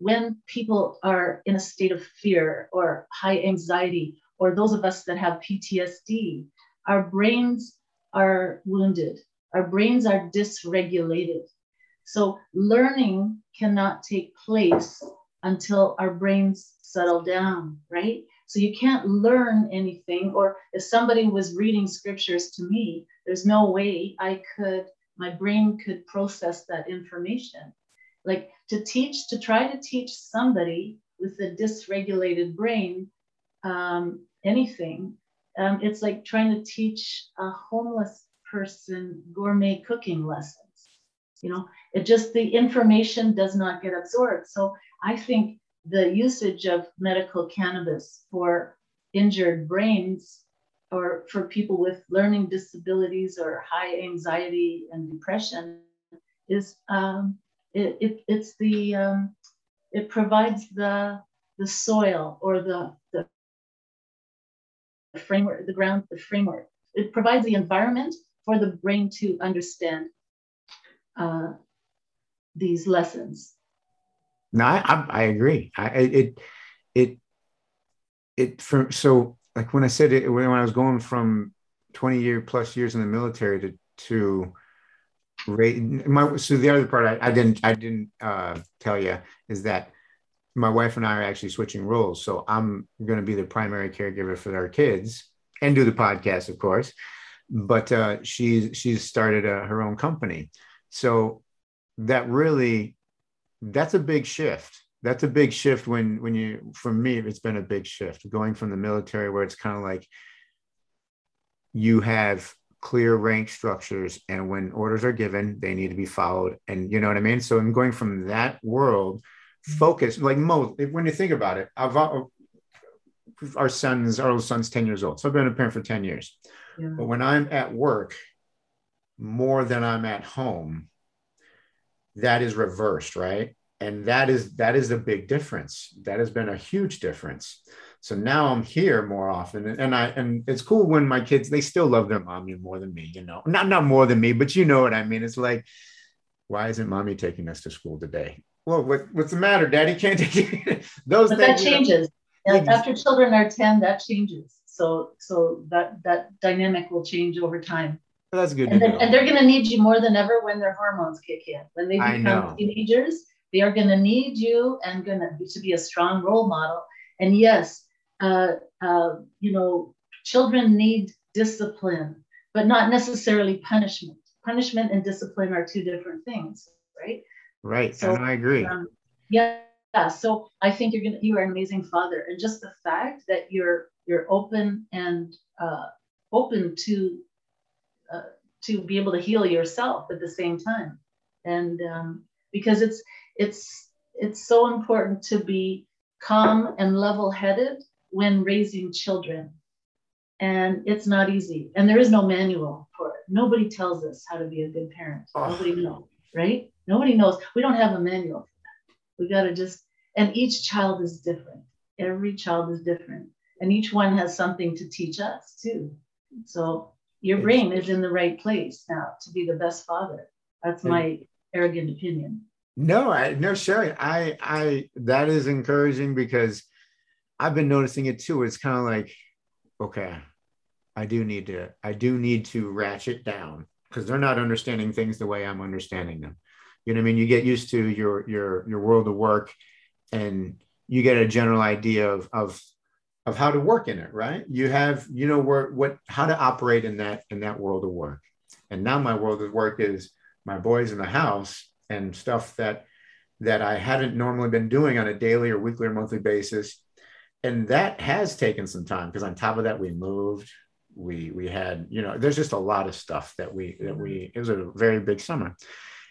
B: when people are in a state of fear or high anxiety, or those of us that have PTSD, our brains are wounded, our brains are dysregulated. So learning cannot take place until our brains settle down, right? So you can't learn anything. Or if somebody was reading scriptures to me, there's no way I could, my brain could process that information. Like to teach, to try to teach somebody with a dysregulated brain um, anything, um, it's like trying to teach a homeless person gourmet cooking lessons. You know, it just, the information does not get absorbed. So I think the usage of medical cannabis for injured brains or for people with learning disabilities or high anxiety and depression is um, it, it, it's the um, it provides the the soil or the the framework the ground the framework it provides the environment for the brain to understand uh, these lessons
A: no, I, I, I agree. I, it, it, it, for, so like when I said it, when I was going from 20 year plus years in the military to, to my, so the other part I, I didn't, I didn't uh, tell you is that my wife and I are actually switching roles. So I'm going to be the primary caregiver for our kids and do the podcast, of course. But uh, she's she's started a, her own company, so that really that's a big shift that's a big shift when when you for me it's been a big shift going from the military where it's kind of like you have clear rank structures and when orders are given they need to be followed and you know what i mean so i'm going from that world mm-hmm. focus like most when you think about it I've, our son's our oldest son's 10 years old so i've been a parent for 10 years yeah. but when i'm at work more than i'm at home that is reversed, right? And that is that is a big difference. That has been a huge difference. So now I'm here more often, and I and it's cool when my kids they still love their mommy more than me. You know, not not more than me, but you know what I mean. It's like, why isn't mommy taking us to school today? Well, what, what's the matter? Daddy can't take it.
B: Those but things, that changes. You know, after children are ten, that changes. So so that that dynamic will change over time.
A: That's good.
B: And, then, and they're going to need you more than ever when their hormones kick in. When they become teenagers, they are going to need you and going to be a strong role model. And yes, uh, uh, you know, children need discipline, but not necessarily punishment. Punishment and discipline are two different things, right?
A: Right. So and I agree. Um,
B: yeah. Yeah. So I think you're gonna you are an amazing father, and just the fact that you're you're open and uh, open to uh, to be able to heal yourself at the same time and um, because it's it's it's so important to be calm and level-headed when raising children. And it's not easy. And there is no manual for it. Nobody tells us how to be a good parent. Oh. nobody knows right? Nobody knows. We don't have a manual for that. We got to just and each child is different. Every child is different. And each one has something to teach us too. So your brain is in the right place now to be the best father. That's my arrogant opinion.
A: No i no sherry i i that is encouraging because i've been noticing it too it's kind of like okay i do need to i do need to ratchet down because they're not understanding things the way i'm understanding them. You know what i mean? You get used to your your your world of work and you get a general idea of of of how to work in it right? You have you know where what how to operate in that in that world of work. And now my world of work is my boys in the house and stuff that that i hadn't normally been doing on a daily or weekly or monthly basis and that has taken some time because on top of that we moved. We we had you know there's just a lot of stuff that we that we it was a very big summer.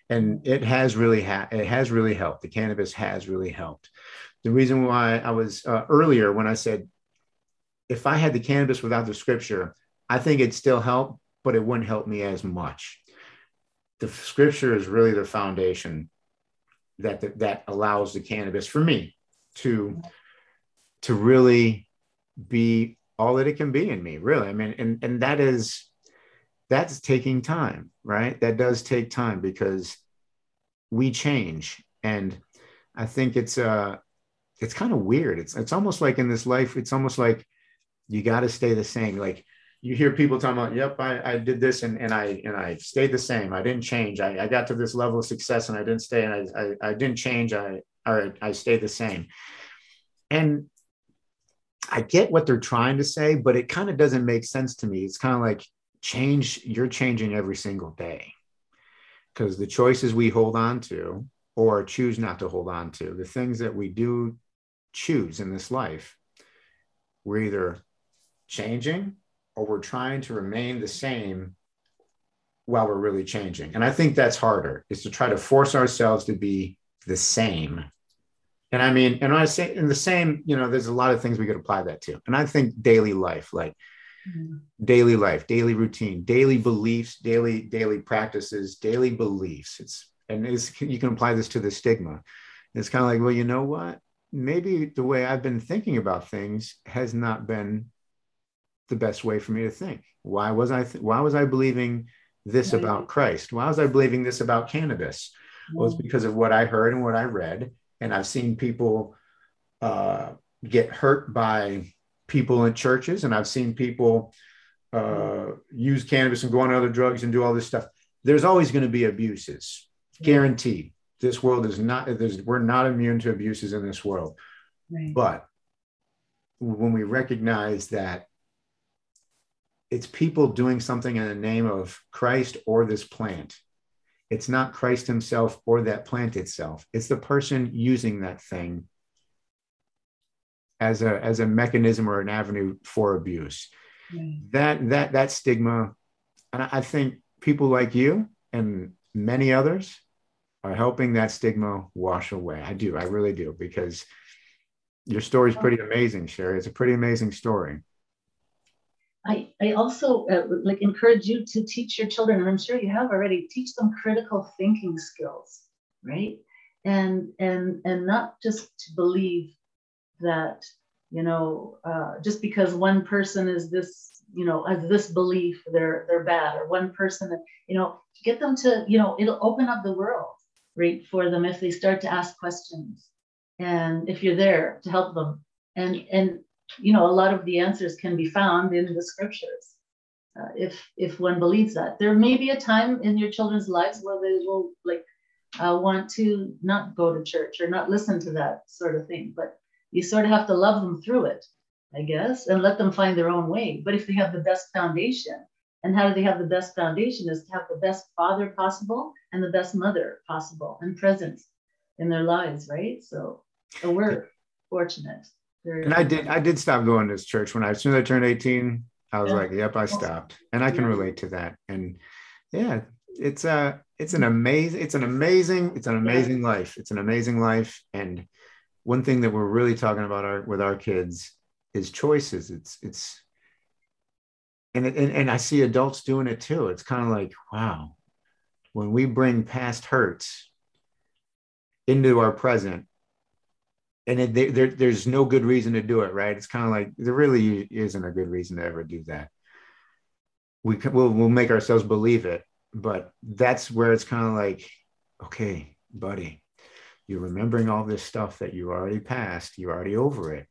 A: And it has really ha- it has really helped. The cannabis has really helped. The reason why I was uh, earlier when I said if I had the cannabis without the scripture, I think it'd still help, but it wouldn't help me as much. The scripture is really the foundation that that, that allows the cannabis for me to to really be all that it can be in me really i mean and and that is that's taking time right that does take time because we change and i think it's uh it's kind of weird. It's it's almost like in this life, it's almost like you got to stay the same. Like you hear people talking about, yep, I, I did this and, and I and I stayed the same. I didn't change. I, I got to this level of success and I didn't stay and I, I, I didn't change. I or I stayed the same. And I get what they're trying to say, but it kind of doesn't make sense to me. It's kind of like change, you're changing every single day. Because the choices we hold on to or choose not to hold on to, the things that we do choose in this life, we're either changing or we're trying to remain the same while we're really changing. And I think that's harder is to try to force ourselves to be the same. And I mean, and I say in the same, you know, there's a lot of things we could apply that to. And I think daily life, like mm-hmm. daily life, daily routine, daily beliefs, daily, daily practices, daily beliefs. It's and it's, you can apply this to the stigma. It's kind of like, well, you know what? maybe the way I've been thinking about things has not been the best way for me to think. Why was I th- why was I believing this about Christ? Why was I believing this about cannabis? Well, it's because of what I heard and what I read, and I've seen people uh, get hurt by people in churches, and I've seen people uh, use cannabis and go on other drugs and do all this stuff. There's always going to be abuses, guaranteed this world is not we're not immune to abuses in this world right. but when we recognize that it's people doing something in the name of christ or this plant it's not christ himself or that plant itself it's the person using that thing as a as a mechanism or an avenue for abuse right. that that that stigma and i think people like you and many others are helping that stigma wash away. I do. I really do because your story is pretty oh. amazing, Sherry. It's a pretty amazing story.
B: I, I also uh, like encourage you to teach your children, and I'm sure you have already, teach them critical thinking skills, right? And and and not just to believe that you know uh, just because one person is this you know has this belief they're they're bad or one person you know get them to you know it'll open up the world right for them if they start to ask questions and if you're there to help them and and you know a lot of the answers can be found in the scriptures uh, if if one believes that there may be a time in your children's lives where they will like uh, want to not go to church or not listen to that sort of thing but you sort of have to love them through it i guess and let them find their own way but if they have the best foundation and how do they have the best foundation is to have the best father possible and the best mother possible and present in their lives, right? So, so we're fortunate.
A: And I did I did stop going to this church when I as soon as I turned 18, I was yeah. like, yep, I stopped. And I can relate to that. And yeah, it's uh, a it's an amazing, it's an amazing, it's an amazing yeah. life. It's an amazing life. And one thing that we're really talking about our with our kids is choices. It's it's and, and and I see adults doing it too. It's kind of like, wow, when we bring past hurts into our present, and it, there, there's no good reason to do it, right? It's kind of like there really isn't a good reason to ever do that. We we'll, we'll make ourselves believe it, but that's where it's kind of like, okay, buddy, you're remembering all this stuff that you already passed, you're already over it,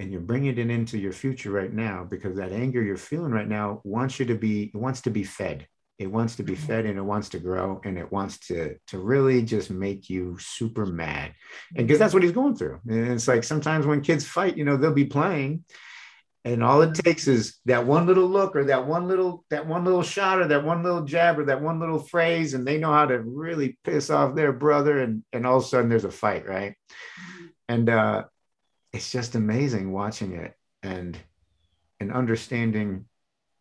A: and you're bringing it into your future right now because that anger you're feeling right now wants you to be wants to be fed it wants to be mm-hmm. fed and it wants to grow and it wants to to really just make you super mad and because that's what he's going through and it's like sometimes when kids fight you know they'll be playing and all it takes is that one little look or that one little that one little shot or that one little jab or that one little phrase and they know how to really piss off their brother and and all of a sudden there's a fight right mm-hmm. and uh it's just amazing watching it and and understanding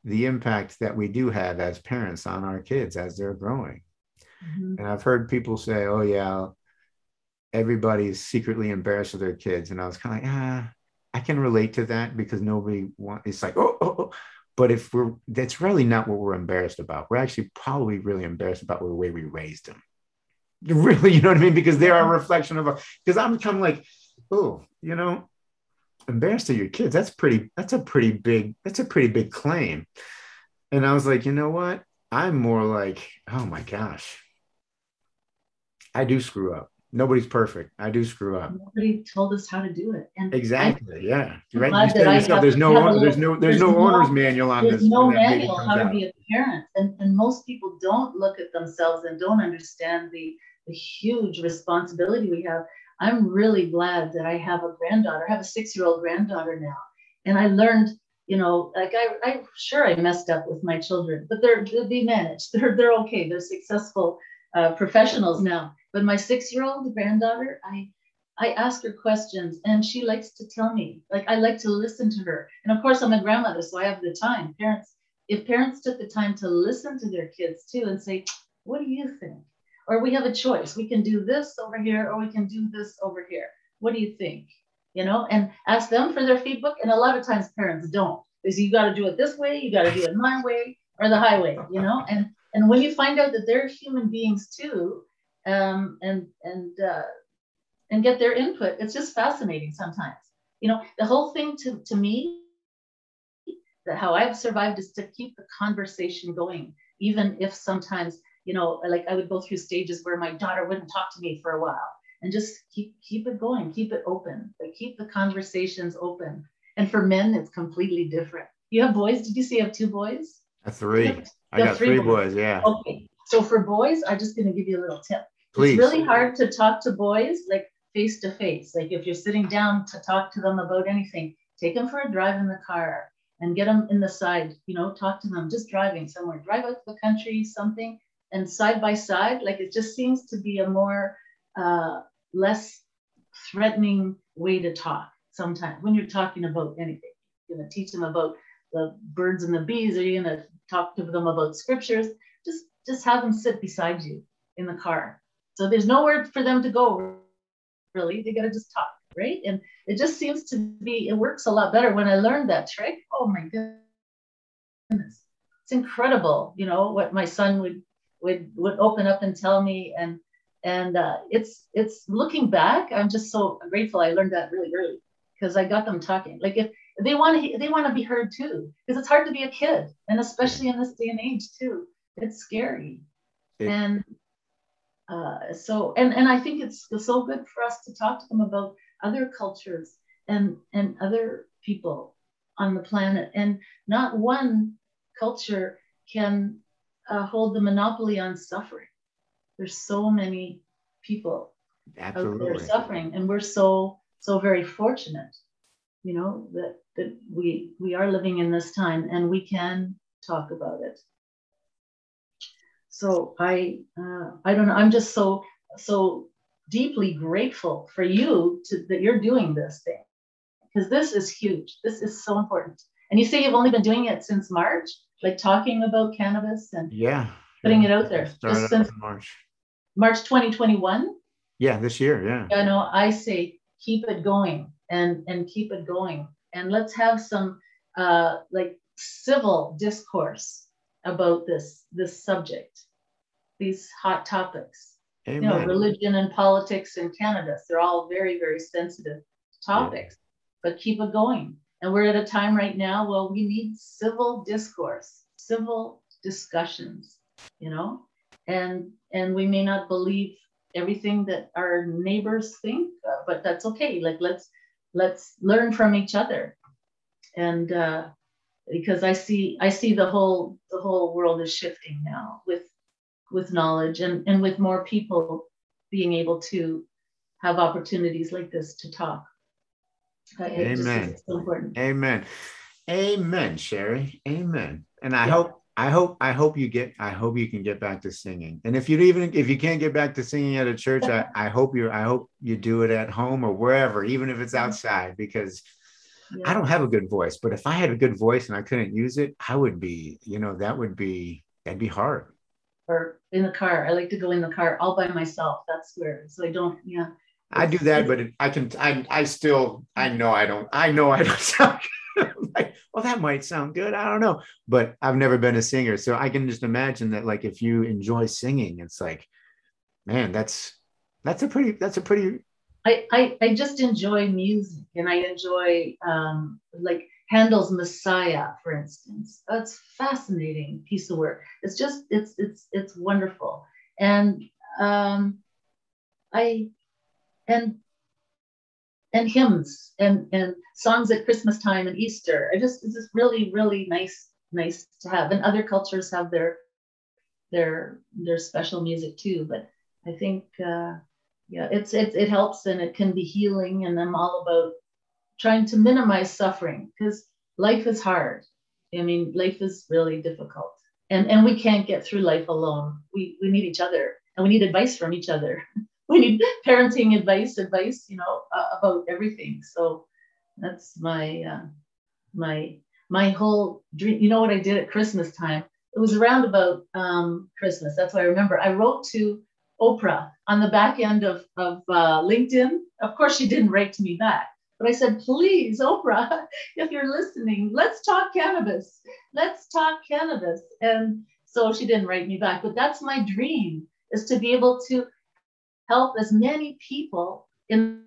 A: the impact that we do have as parents on our kids as they're growing. Mm-hmm. And I've heard people say, oh, yeah, everybody's secretly embarrassed of their kids. And I was kind of like, ah, I can relate to that because nobody wants, it's like, oh, oh, oh, But if we're, that's really not what we're embarrassed about. We're actually probably really embarrassed about the way we raised them. Really, you know what I mean? Because they're a reflection of, us. because I'm kind of like, oh, you know, embarrassed to your kids. That's pretty that's a pretty big that's a pretty big claim. And i was like you know what? I'm more like oh my gosh. I do screw up. Nobody's perfect. I do screw up.
B: Nobody told us how to do it.
A: And exactly. I, yeah. Right? you said yourself, there's no little, there's no there's, there's no, no owner's manual on
B: there's
A: this
B: no manual how to out. be a parent. And and most people don't look at themselves and don't understand the the huge responsibility we have I'm really glad that I have a granddaughter. I have a six year old granddaughter now. And I learned, you know, like I, I sure I messed up with my children, but they're they'll be managed. They're they're okay. They're successful uh, professionals now. But my six year old granddaughter, I I ask her questions and she likes to tell me. Like I like to listen to her. And of course I'm a grandmother, so I have the time. Parents, if parents took the time to listen to their kids too and say, what do you think? Or we have a choice. We can do this over here, or we can do this over here. What do you think? You know, and ask them for their feedback. And a lot of times parents don't. They say you got to do it this way, you got to do it my way, or the highway. You know, and and when you find out that they're human beings too, um, and and uh, and get their input, it's just fascinating sometimes. You know, the whole thing to to me, that how I've survived is to keep the conversation going, even if sometimes you know, like I would go through stages where my daughter wouldn't talk to me for a while and just keep keep it going, keep it open, like keep the conversations open. And for men, it's completely different. You have boys? Did you say you have two boys?
A: A three. Have, I got three, boys. boys. Yeah.
B: Okay. So for boys, I'm just going to give you a little tip. Please. It's really hard to talk to boys like face to face. Like if you're sitting down to talk to them about anything, take them for a drive in the car and get them in the side. You know, talk to them just driving somewhere. Drive out to the country, something, and side by side, like it just seems to be a more uh, less threatening way to talk sometimes when you're talking about anything. You're going to teach them about the birds and the bees, or you're going to talk to them about scriptures. Just just have them sit beside you in the car. So there's nowhere for them to go. Really, they got to just talk, right? And it just seems to be it works a lot better when I learned that trick. Oh my goodness, it's incredible. You know what my son would would would open up and tell me and and uh, it's it's looking back i'm just so grateful i learned that really early because i got them talking. Like if they want to they want to be heard too because it's hard to be a kid and especially in this day and age too it's scary. And uh, so and and i think it's so good for us to talk to them about other cultures and and other people on the planet and not one culture can uh, hold the monopoly on suffering. There's so many people Absolutely. out there suffering, and we're so so very fortunate, you know, that that we we are living in this time and we can talk about it. So I uh, I don't know. I'm just so so deeply grateful for you to that you're doing this thing because this is huge. This is so important. And you say you've only been doing it since March like talking about cannabis and
A: yeah,
B: putting
A: yeah.
B: it out there. Just since March. March 2021.
A: Yeah, this year. Yeah.
B: I know. I say keep it going and and keep it going and let's have some uh, like civil discourse about this this subject, these hot topics.
A: Amen.
B: You know, religion and politics and cannabis, they're all very, very sensitive topics, yeah. but keep it going. And we're at a time right now where we need civil discourse, civil discussions, you know, and and we may not believe everything that our neighbors think, uh, but that's okay. Like let's let's learn from each other, and uh, because I see I see the whole the whole world is shifting now with with knowledge and and with more people being able to have opportunities like this to talk.
A: Amen. So Amen. Amen, Sherry. Amen. And I yeah. hope I hope I hope you get I hope you can get back to singing. And if you even if you can't get back to singing at a church, I, I hope you I hope you do it at home or wherever, even if it's outside, because yeah. I don't have a good voice. But if I had a good voice and I couldn't use it, I would be, you know, that would be that'd be hard.
B: Or in the car. I like to go in the car all by myself. That's where so I don't, yeah.
A: I do that, but it, I can I I still I know I don't I know I don't sound like, well, that might sound good. I don't know, but I've never been a singer, so I can just imagine that. Like, if you enjoy singing, it's like, man, that's that's a pretty that's a pretty.
B: I I, I just enjoy music, and I enjoy um, like Handel's Messiah, for instance. That's fascinating piece of work. It's just it's it's it's wonderful, and um, I and and hymns and and songs at Christmas time and Easter. I just it's just really really nice nice to have. And other cultures have their their their special music too. But I think uh, yeah, it's it it helps and it can be healing. And I'm all about trying to minimize suffering because life is hard. I mean, life is really difficult, and and we can't get through life alone. We we need each other and we need advice from each other. we need parenting advice, advice, you know, uh, about everything. So that's my uh, my my whole dream. You know what I did at Christmas time? It was around about um, Christmas. That's what I remember. I wrote to Oprah on the back end of, of uh, LinkedIn. Of course, she didn't write to me back, but I said, please, Oprah, if you're listening, let's talk cannabis. Let's talk cannabis. And so she didn't write me back, but that's my dream is to be able to help as many people in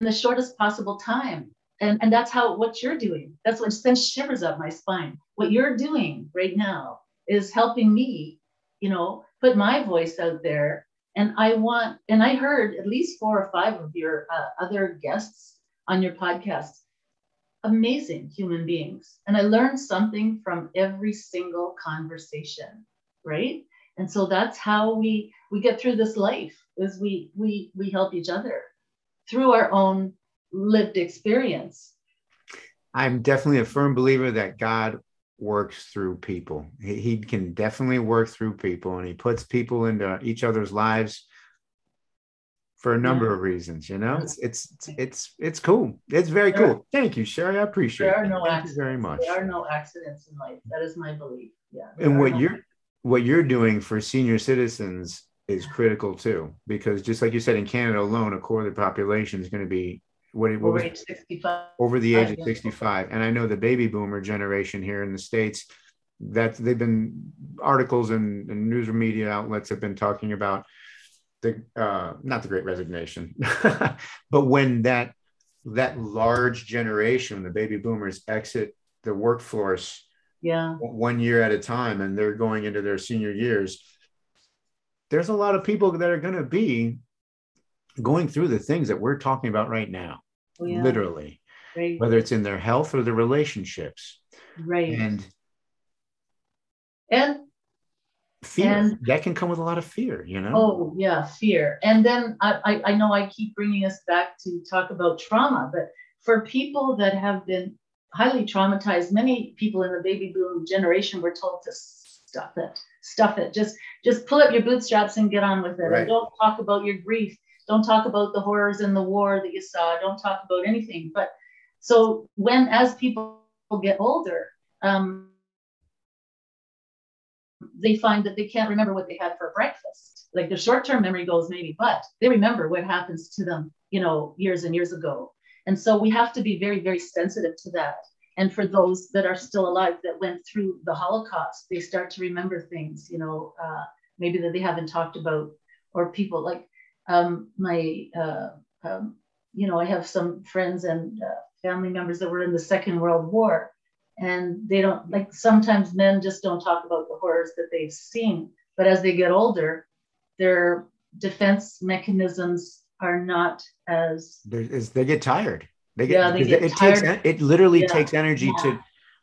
B: the shortest possible time. And, and that's how what you're doing. That's what sends shivers up my spine. What you're doing right now is helping me, you know, put my voice out there. And I want, and I heard at least four or five of your uh, other guests on your podcast, amazing human beings. And I learned something from every single conversation, right? And so that's how we we get through this life is we we we help each other through our own lived experience.
A: I'm definitely a firm believer that god works through people. He, he can definitely work through people and he puts people into each other's lives for a number yeah. of reasons you know? It's, it's it's it's cool. It's very cool. thank you sherry. I appreciate
B: there are no
A: it
B: accidents.
A: very much.
B: There are no accidents in life. That is my belief. Yeah.
A: And what you're what you're doing for senior citizens is critical too, because just like you said, in Canada alone, a quarter of the population is going to be what, what
B: over age 65.
A: Over the age of 65. And I know the baby boomer generation here in the States, that they've been articles and, and news media outlets have been talking about the uh, not the great resignation, but when that that large generation, the baby boomers exit the workforce
B: yeah.
A: one year at a time and they're going into their senior years. There's a lot of people that are going to be going through the things that we're talking about right now oh, yeah. literally. Right. whether it's in their health or their relationships.
B: Right.
A: And
B: and
A: fear. and, that can come with a lot of fear you know?
B: Oh yeah fear. And then I, I i know i keep bringing us back to talk about trauma but for people that have been highly traumatized. Many people in the baby boom generation were told to stuff it, stuff it. Just just pull up your bootstraps and get on with it. Right. And don't talk about your grief. Don't talk about the horrors in the war that you saw. Don't talk about anything. But so when as people get older, um, they find that they can't remember what they had for breakfast. Like their short-term memory goes maybe, but they remember what happens to them, you know, years and years ago. And so we have to be very, very sensitive to that. And for those that are still alive that went through the Holocaust, they start to remember things, you know, uh, maybe that they haven't talked about or people like um, my, uh, um, you know, I have some friends and uh, family members that were in the Second World War, and they don't like sometimes men just don't talk about the horrors that they've seen, but as they get older, their defense mechanisms are not as
A: they get tired. They get,
B: yeah, they get
A: it
B: tired.
A: takes it literally
B: Yeah.
A: takes energy
B: Yeah.
A: to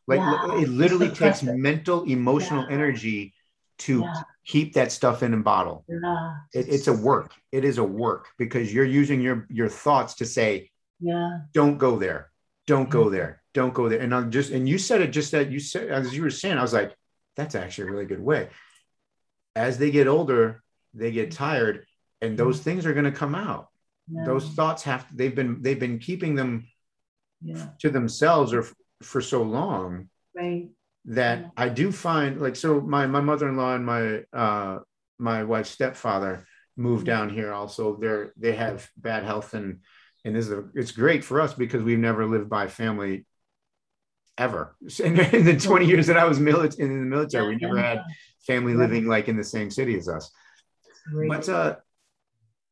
A: like
B: Yeah.
A: it literally takes mental emotional energy to keep that stuff in a bottle.
B: yeah,
A: It, it's a work. It is a work because you're using your your thoughts to say,
B: yeah,
A: "Don't go there, don't go
B: mm-hmm.
A: there, don't go there." And I'm just and you said it just that you said as you were saying, I was like, "That's actually a really good way." As they get older, they get mm-hmm. tired, and those things are going to come out.
B: yeah,
A: Those thoughts have they've been they've been keeping them
B: yeah,
A: to themselves or f- for so long
B: right,
A: that
B: Yeah.
A: I do find like so my my mother-in-law and my uh my wife's stepfather moved
B: Mhm.
A: down here also. They're they have bad health and and this is a, it's great for us because we've never lived by family ever. In, the 20 years that I was mili- in the military we never had family living like in the same city as us.
B: Great.
A: but uh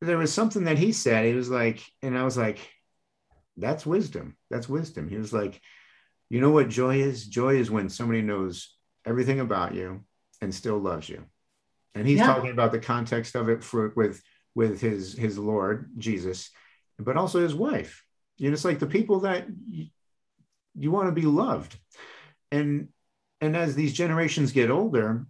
A: there was something that he said he was like and I was like that's wisdom. That's wisdom. He was like you know what joy is? Joy is when somebody knows everything about you and still loves you. And he's
B: Yeah.
A: talking about the context of it for with with his his lord jesus but also his wife. You know it's like the people that you, you want to be loved. And and as these generations get older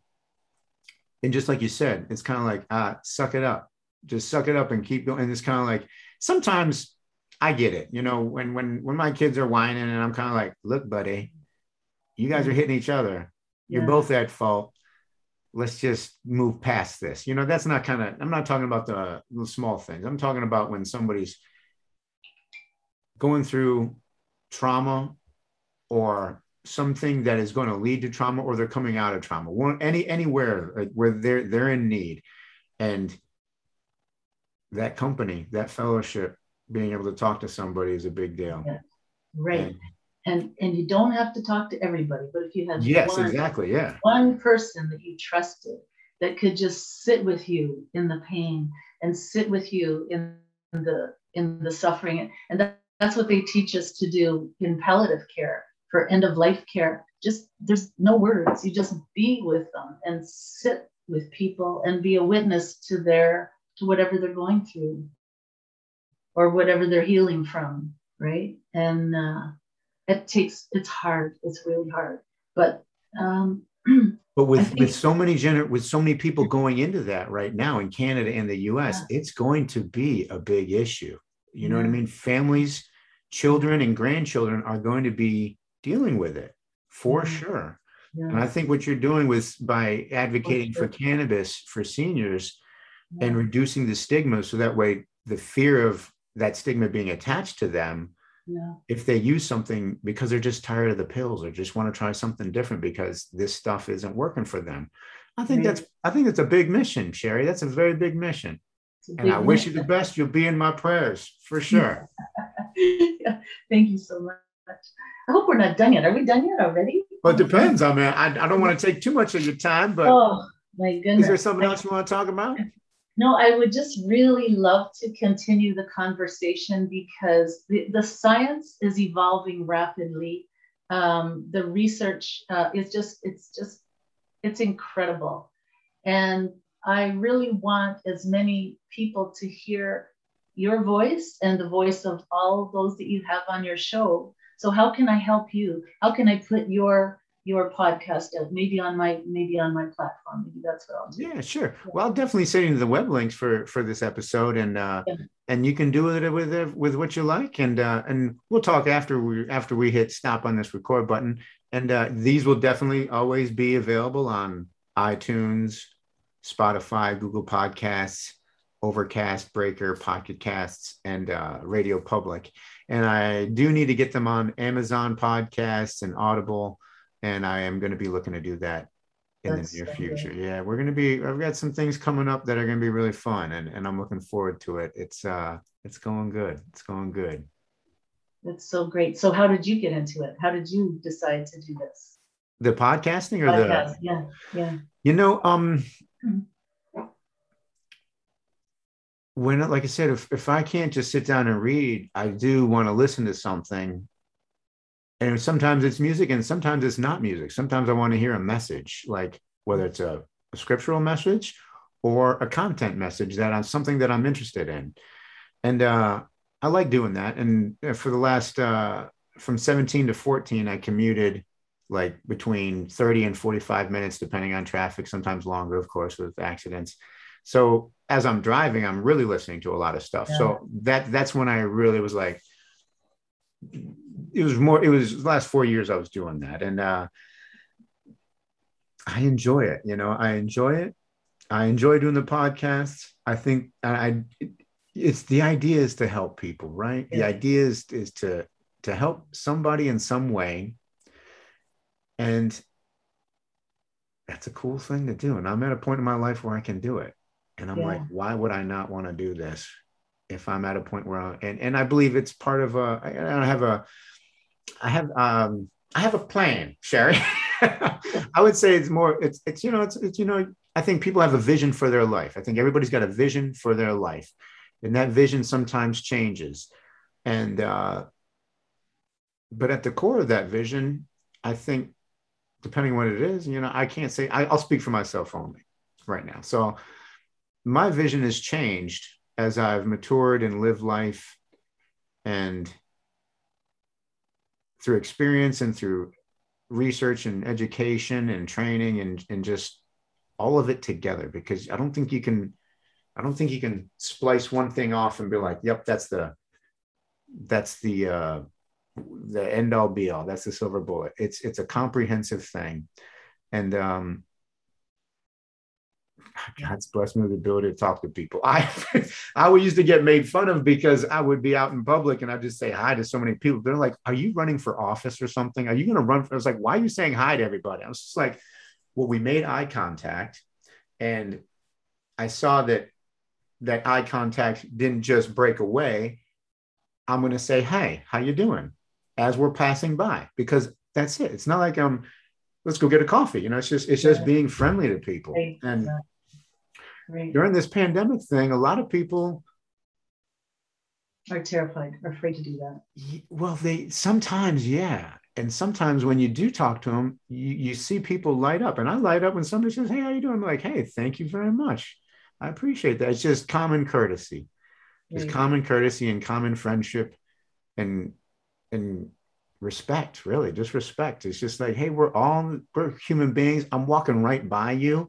A: and just like you said it's kind of like ah suck it up just suck it up and keep going and it's kind of like sometimes I get it. You know, when when when my kids are whining and I'm kind of like, look, buddy, you guys are mm-hmm. hitting each other. You're
B: Yeah.
A: both at fault. Let's just move past this. You know, that's not kind of I'm not talking about the, the small things. I'm talking about when somebody's going through trauma or something that is going to lead to trauma or they're coming out of trauma. One any anywhere uh, where they're they're in need. And that company, that fellowship, being able to talk to somebody is a big deal.
B: Yeah. right.
A: And-
B: And and you don't have to talk to everybody, but if you had
A: yes,
B: one,
A: exactly. Yeah.
B: one person that you trusted that could just sit with you in the pain and sit with you in the in the suffering and that, that's what they teach us to do in palliative care for end of life care just there's no words you just be with them and sit with people and be a witness to their to whatever they're going through or whatever they're healing from right and uh, it takes it's hard it's really hard but um
A: But with,
B: think-
A: with so many gener- with so many people going into that right now in Canada and the US, it's going to be a big issue. You know what I mean? Families, children, and grandchildren are going to be dealing with it for
B: Mhm.
A: sure.
B: yeah,
A: And I think what you're doing with by advocating for
B: sure.
A: cannabis for seniors
B: yeah.
A: and reducing the stigma so that way the fear of that stigma being attached to them
B: yeah
A: if they use something because they're just tired of the pills or just want to try something different because this stuff isn't working for them i think
B: Right.
A: that's i think that's a big mission sherry that's a very big mission and i wish you the best you'll be in my prayers for sure
B: yeah, thank you so much. I hope we're not done yet. Are we done yet already?
A: well it depends i mean i, I don't want to take too much of your time but
B: Oh my goodness.
A: is there something else you want to talk about
B: No, I would just really love to continue the conversation because the, the science is evolving rapidly. Um, the research uh, is just, it's just, it's incredible. And I really want as many people to hear your voice and the voice of all those that you have on your show. So how can I help you? How can I put your your podcast out? Maybe on my maybe on my platform. Maybe that's what I'll do.
A: yeah sure well i'll definitely send you the web links for for this episode and uh
B: Yeah.
A: and you can do it with it with what you like and uh and we'll talk after we after we hit stop on this record button and uh these will definitely always be available on itunes spotify google podcasts overcast breaker pocket casts and uh radio public and i do need to get them on amazon podcasts and audible and i am going to be looking to do that in
B: That's
A: the near
B: so
A: future.
B: good.
A: Yeah, we're gonna be. I've got some things coming up that are gonna be really fun, and and I'm looking forward to it. It's uh, it's going good. It's going good.
B: That's so great. So how did you get into it? How did you decide to do this?
A: The podcasting or
B: Podcast.
A: the,
B: Yeah, yeah.
A: you know, um,
B: Mhm.
A: when like i said if, if i can't just sit down and read i do want to listen to something and sometimes it's music and sometimes it's not music sometimes i want to hear a message like whether it's a, a scriptural message or a content message that i'm something that i'm interested in and uh, i like doing that and uh, for the last uh, from 17 to 14 i commuted like between 30 and 45 minutes depending on traffic sometimes longer of course with accidents so as I'm driving, I'm really listening to a lot of stuff. Yeah. So that that's when I really was like, it was more. It was last four years I was doing that, and uh, I enjoy it. You know, I enjoy it. I enjoy doing the podcast. I think I, it's the idea is to help people, right? Yeah. The idea is is to to help somebody in some way, and that's a cool thing to do. And I'm at a point in my life where I can do it. And I'm yeah. like, why would I not want to do this if I'm at a point where I, and, and I believe it's part of a, I don't have a, I have, um, I have a plan, Sherry. I would say it's more, it's, it's, you know, it's, it's, you know, I think people have a vision for their life. I think everybody's got a vision for their life and that vision sometimes changes. And, uh, but at the core of that vision, I think depending what it is, you know, I can't say, I, I'll speak for myself only right now. So my vision has changed as I've matured and lived life and through experience and through research and education and training and, and just all of it together because I don't think you can I don't think you can splice one thing off and be like, yep, that's the that's the uh the end all be all. That's the silver bullet. It's it's a comprehensive thing. And um God's blessed me with the ability to talk to people. I I used to get made fun of because I would be out in public and I'd just say hi to so many people. They're like, Are you running for office or something? Are you gonna run for I was like, why are you saying hi to everybody? I was just like, well, we made eye contact and I saw that that eye contact didn't just break away. I'm gonna say, hey, how you doing? As we're passing by, because that's it. It's not like um let's go get a coffee. You know, it's just it's just being friendly to people. And Right. During this pandemic thing, a lot of people
B: are terrified, are afraid to do that.
A: Well, they sometimes, yeah. And sometimes when you do talk to them, you, you see people light up. And I light up when somebody says, Hey, how you doing? I'm like, hey, thank you very much. I appreciate that. It's just common courtesy. It's right. common courtesy and common friendship and and respect, really, just respect. It's just like, hey, we're all we're human beings. I'm walking right by you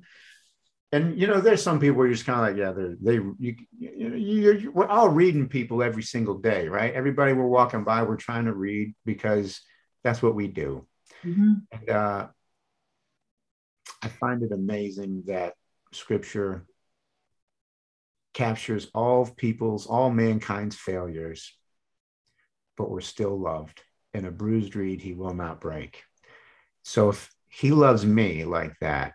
A: and you know, there's some people where you're just kind of like, yeah, they're, they, you, you, you, you, we're all reading people every single day, right? Everybody we're walking by, we're trying to read because that's what we do. Mm-hmm. And uh, I find it amazing that scripture captures all people's, all mankind's failures, but we're still loved. In a bruised reed, he will not break. So if he loves me like that,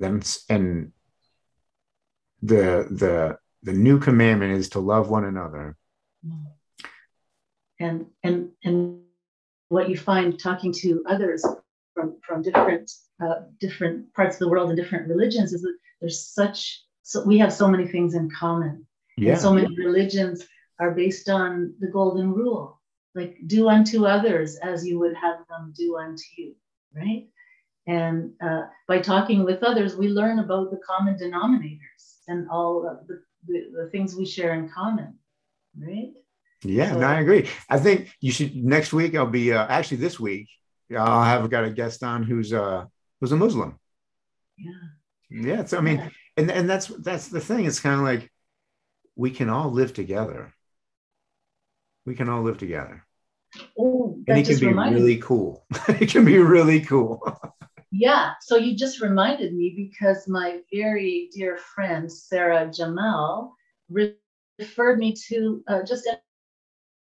A: then and the the the new commandment is to love one another.
B: And and and what you find talking to others from from different uh, different parts of the world and different religions is that there's such so we have so many things in common. Yeah. And so many religions are based on the golden rule. Like do unto others as you would have them do unto you right and uh, by talking with others, we learn about the common denominators and all of the, the, the things we share in common, right?
A: Yeah, so, no, I agree. I think you should next week. I'll be uh, actually this week. I'll have got a guest on who's uh who's a Muslim.
B: Yeah.
A: Yeah. So I mean, yeah. and and that's that's the thing. It's kind of like we can all live together. We can all live together.
B: Oh,
A: and it can be really me. cool. it can be really cool.
B: Yeah, so you just reminded me because my very dear friend Sarah Jamal referred me to uh, just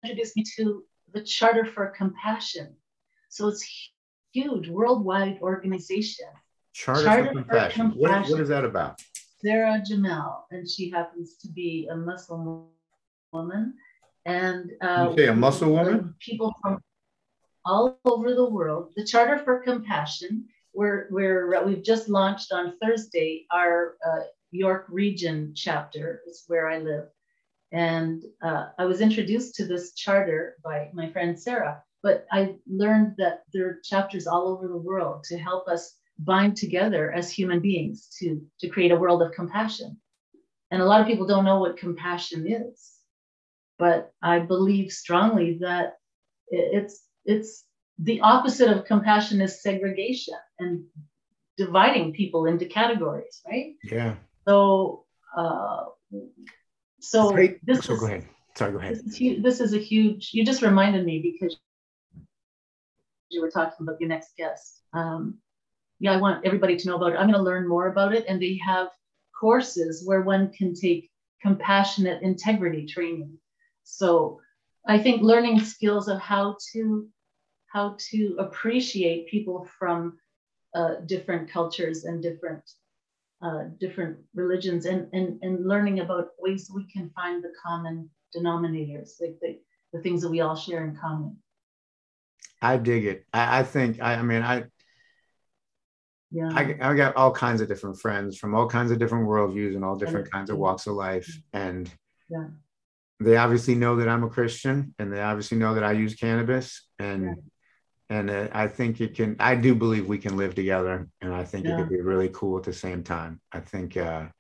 B: introduced me to the Charter for Compassion. So it's huge worldwide organization.
A: Charter, Charter for, Compassion. For Compassion. What, what is that about?
B: Sarah Jamal, and she happens to be a Muslim woman. And
A: uh, you say a Muslim woman?
B: People from all over the world. The Charter for Compassion we're, we're, uh, we've just launched on Thursday our uh, York Region chapter, is where I live. And uh, I was introduced to this charter by my friend Sarah, but I learned that there are chapters all over the world to help us bind together as human beings to, to create a world of compassion. And a lot of people don't know what compassion is, but I believe strongly that it's it's the opposite of compassion is segregation and dividing people into categories, right?
A: Yeah.
B: So, uh, so
A: this so is, go ahead. Sorry, go ahead.
B: This is, this is a huge. You just reminded me because you were talking about your next guest. Um, yeah, I want everybody to know about it. I'm going to learn more about it, and they have courses where one can take compassionate integrity training. So I think learning skills of how to how to appreciate people from uh, different cultures and different uh, different religions and, and and learning about ways we can find the common denominators like the, the things that we all share in common.
A: I dig it. I, I think I, I mean i yeah. I, I got all kinds of different friends from all kinds of different worldviews and all different kinds of walks of life. And
B: yeah.
A: they obviously know that i'm a christian and they obviously know that i use cannabis. And yeah and I think it can. I do believe we can live together, and I think yeah. it could be really cool at the same time. I think uh, yeah.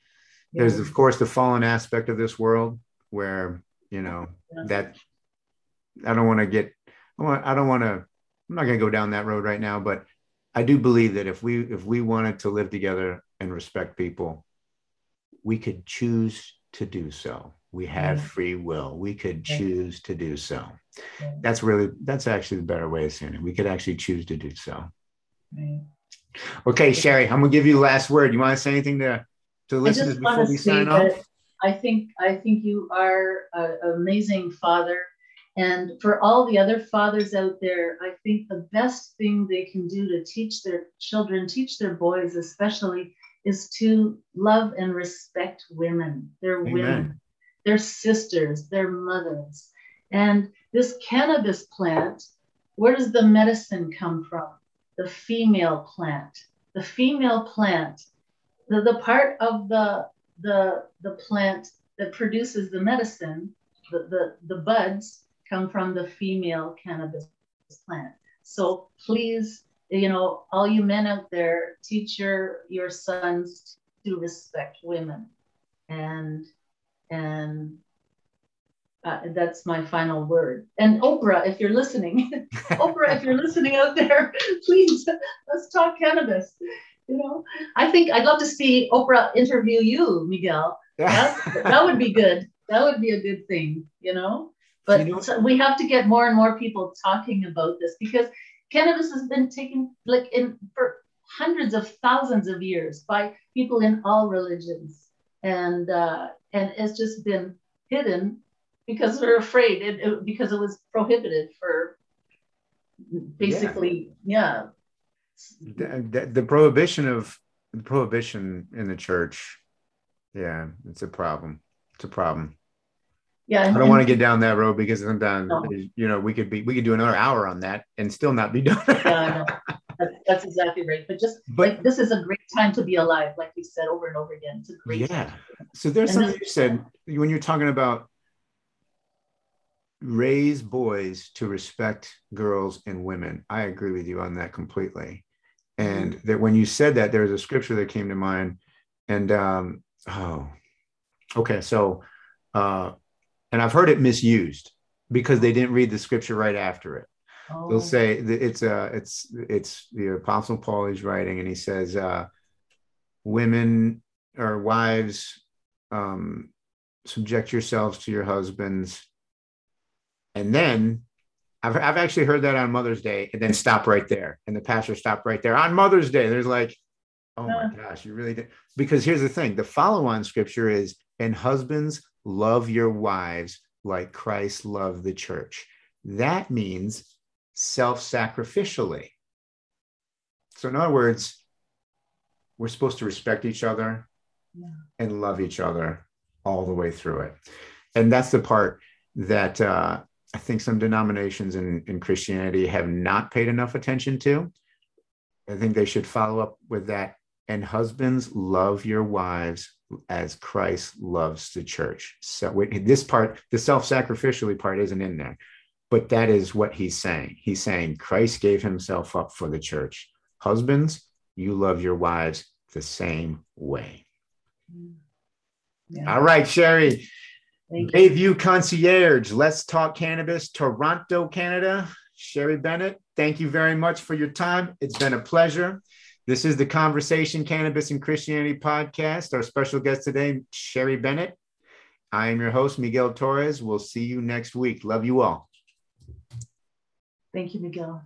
A: there's, of course, the fallen aspect of this world where you know yeah. that I don't want to get. I, want, I don't want to. I'm not going to go down that road right now, but I do believe that if we if we wanted to live together and respect people, we could choose to do so. We have free will. We could choose to do so. That's really that's actually the better way of saying it. We could actually choose to do so. Okay sherry i'm gonna give you the last word. You want to say anything to to listeners before we sign off?
B: i think i think you are an amazing father. And for all the other fathers out there i think the best thing they can do to teach their children teach their boys especially is to love and respect women. They're Amen. women they're sisters they're mothers and this cannabis plant, where does the medicine come from? The female plant. The female plant, the, the part of the, the, the plant that produces the medicine, the, the, the buds come from the female cannabis plant. So please, you know, all you men out there, teach your, your sons to respect women and and uh, that's my final word. And Oprah, if you're listening, Oprah, if you're listening out there, please let's talk cannabis. You know, I think I'd love to see Oprah interview you, Miguel. That, that would be good. That would be a good thing, you know. But you know, so we have to get more and more people talking about this because cannabis has been taken like in for hundreds of thousands of years by people in all religions, and uh, and it's just been hidden because they're afraid. It, it, because it was prohibited for basically yeah,
A: yeah. The, the, the, prohibition of the prohibition in the church. Yeah it's a problem. It's a problem.
B: Yeah
A: i don't want to get down that road because sometimes no. you know we could be we could do another hour on that and still not be done
B: yeah, that's, that's, exactly right but just but like, this is a great time to be alive like you said over and over again it's a great
A: yeah time. so there's and something you said when you're talking about raise boys to respect girls and women. I agree with you on that completely. And mm-hmm. that when you said that, there was a scripture that came to mind. And um, oh, okay. So, uh, and I've heard it misused because they didn't read the scripture right after it. Oh. They'll say it's uh it's it's the apostle Paul is writing and he says uh women or wives um subject yourselves to your husbands and then I've, I've actually heard that on Mother's Day and then stop right there. And the pastor stopped right there on Mother's Day. There's like, oh my gosh, you really did. Because here's the thing the follow on scripture is, and husbands, love your wives like Christ loved the church. That means self sacrificially. So, in other words, we're supposed to respect each other yeah. and love each other all the way through it. And that's the part that uh, I think some denominations in, in Christianity have not paid enough attention to. I think they should follow up with that. And husbands, love your wives as Christ loves the church. So this part, the self-sacrificially part isn't in there, but that is what he's saying. He's saying Christ gave himself up for the church. Husbands, you love your wives the same way. Yeah. All right, Sherry. Bayview Concierge, Let's Talk Cannabis, Toronto, Canada. Sherry Bennett, thank you very much for your time. It's been a pleasure. This is the Conversation Cannabis and Christianity podcast. Our special guest today, Sherry Bennett. I am your host, Miguel Torres. We'll see you next week. Love you all.
B: Thank you, Miguel.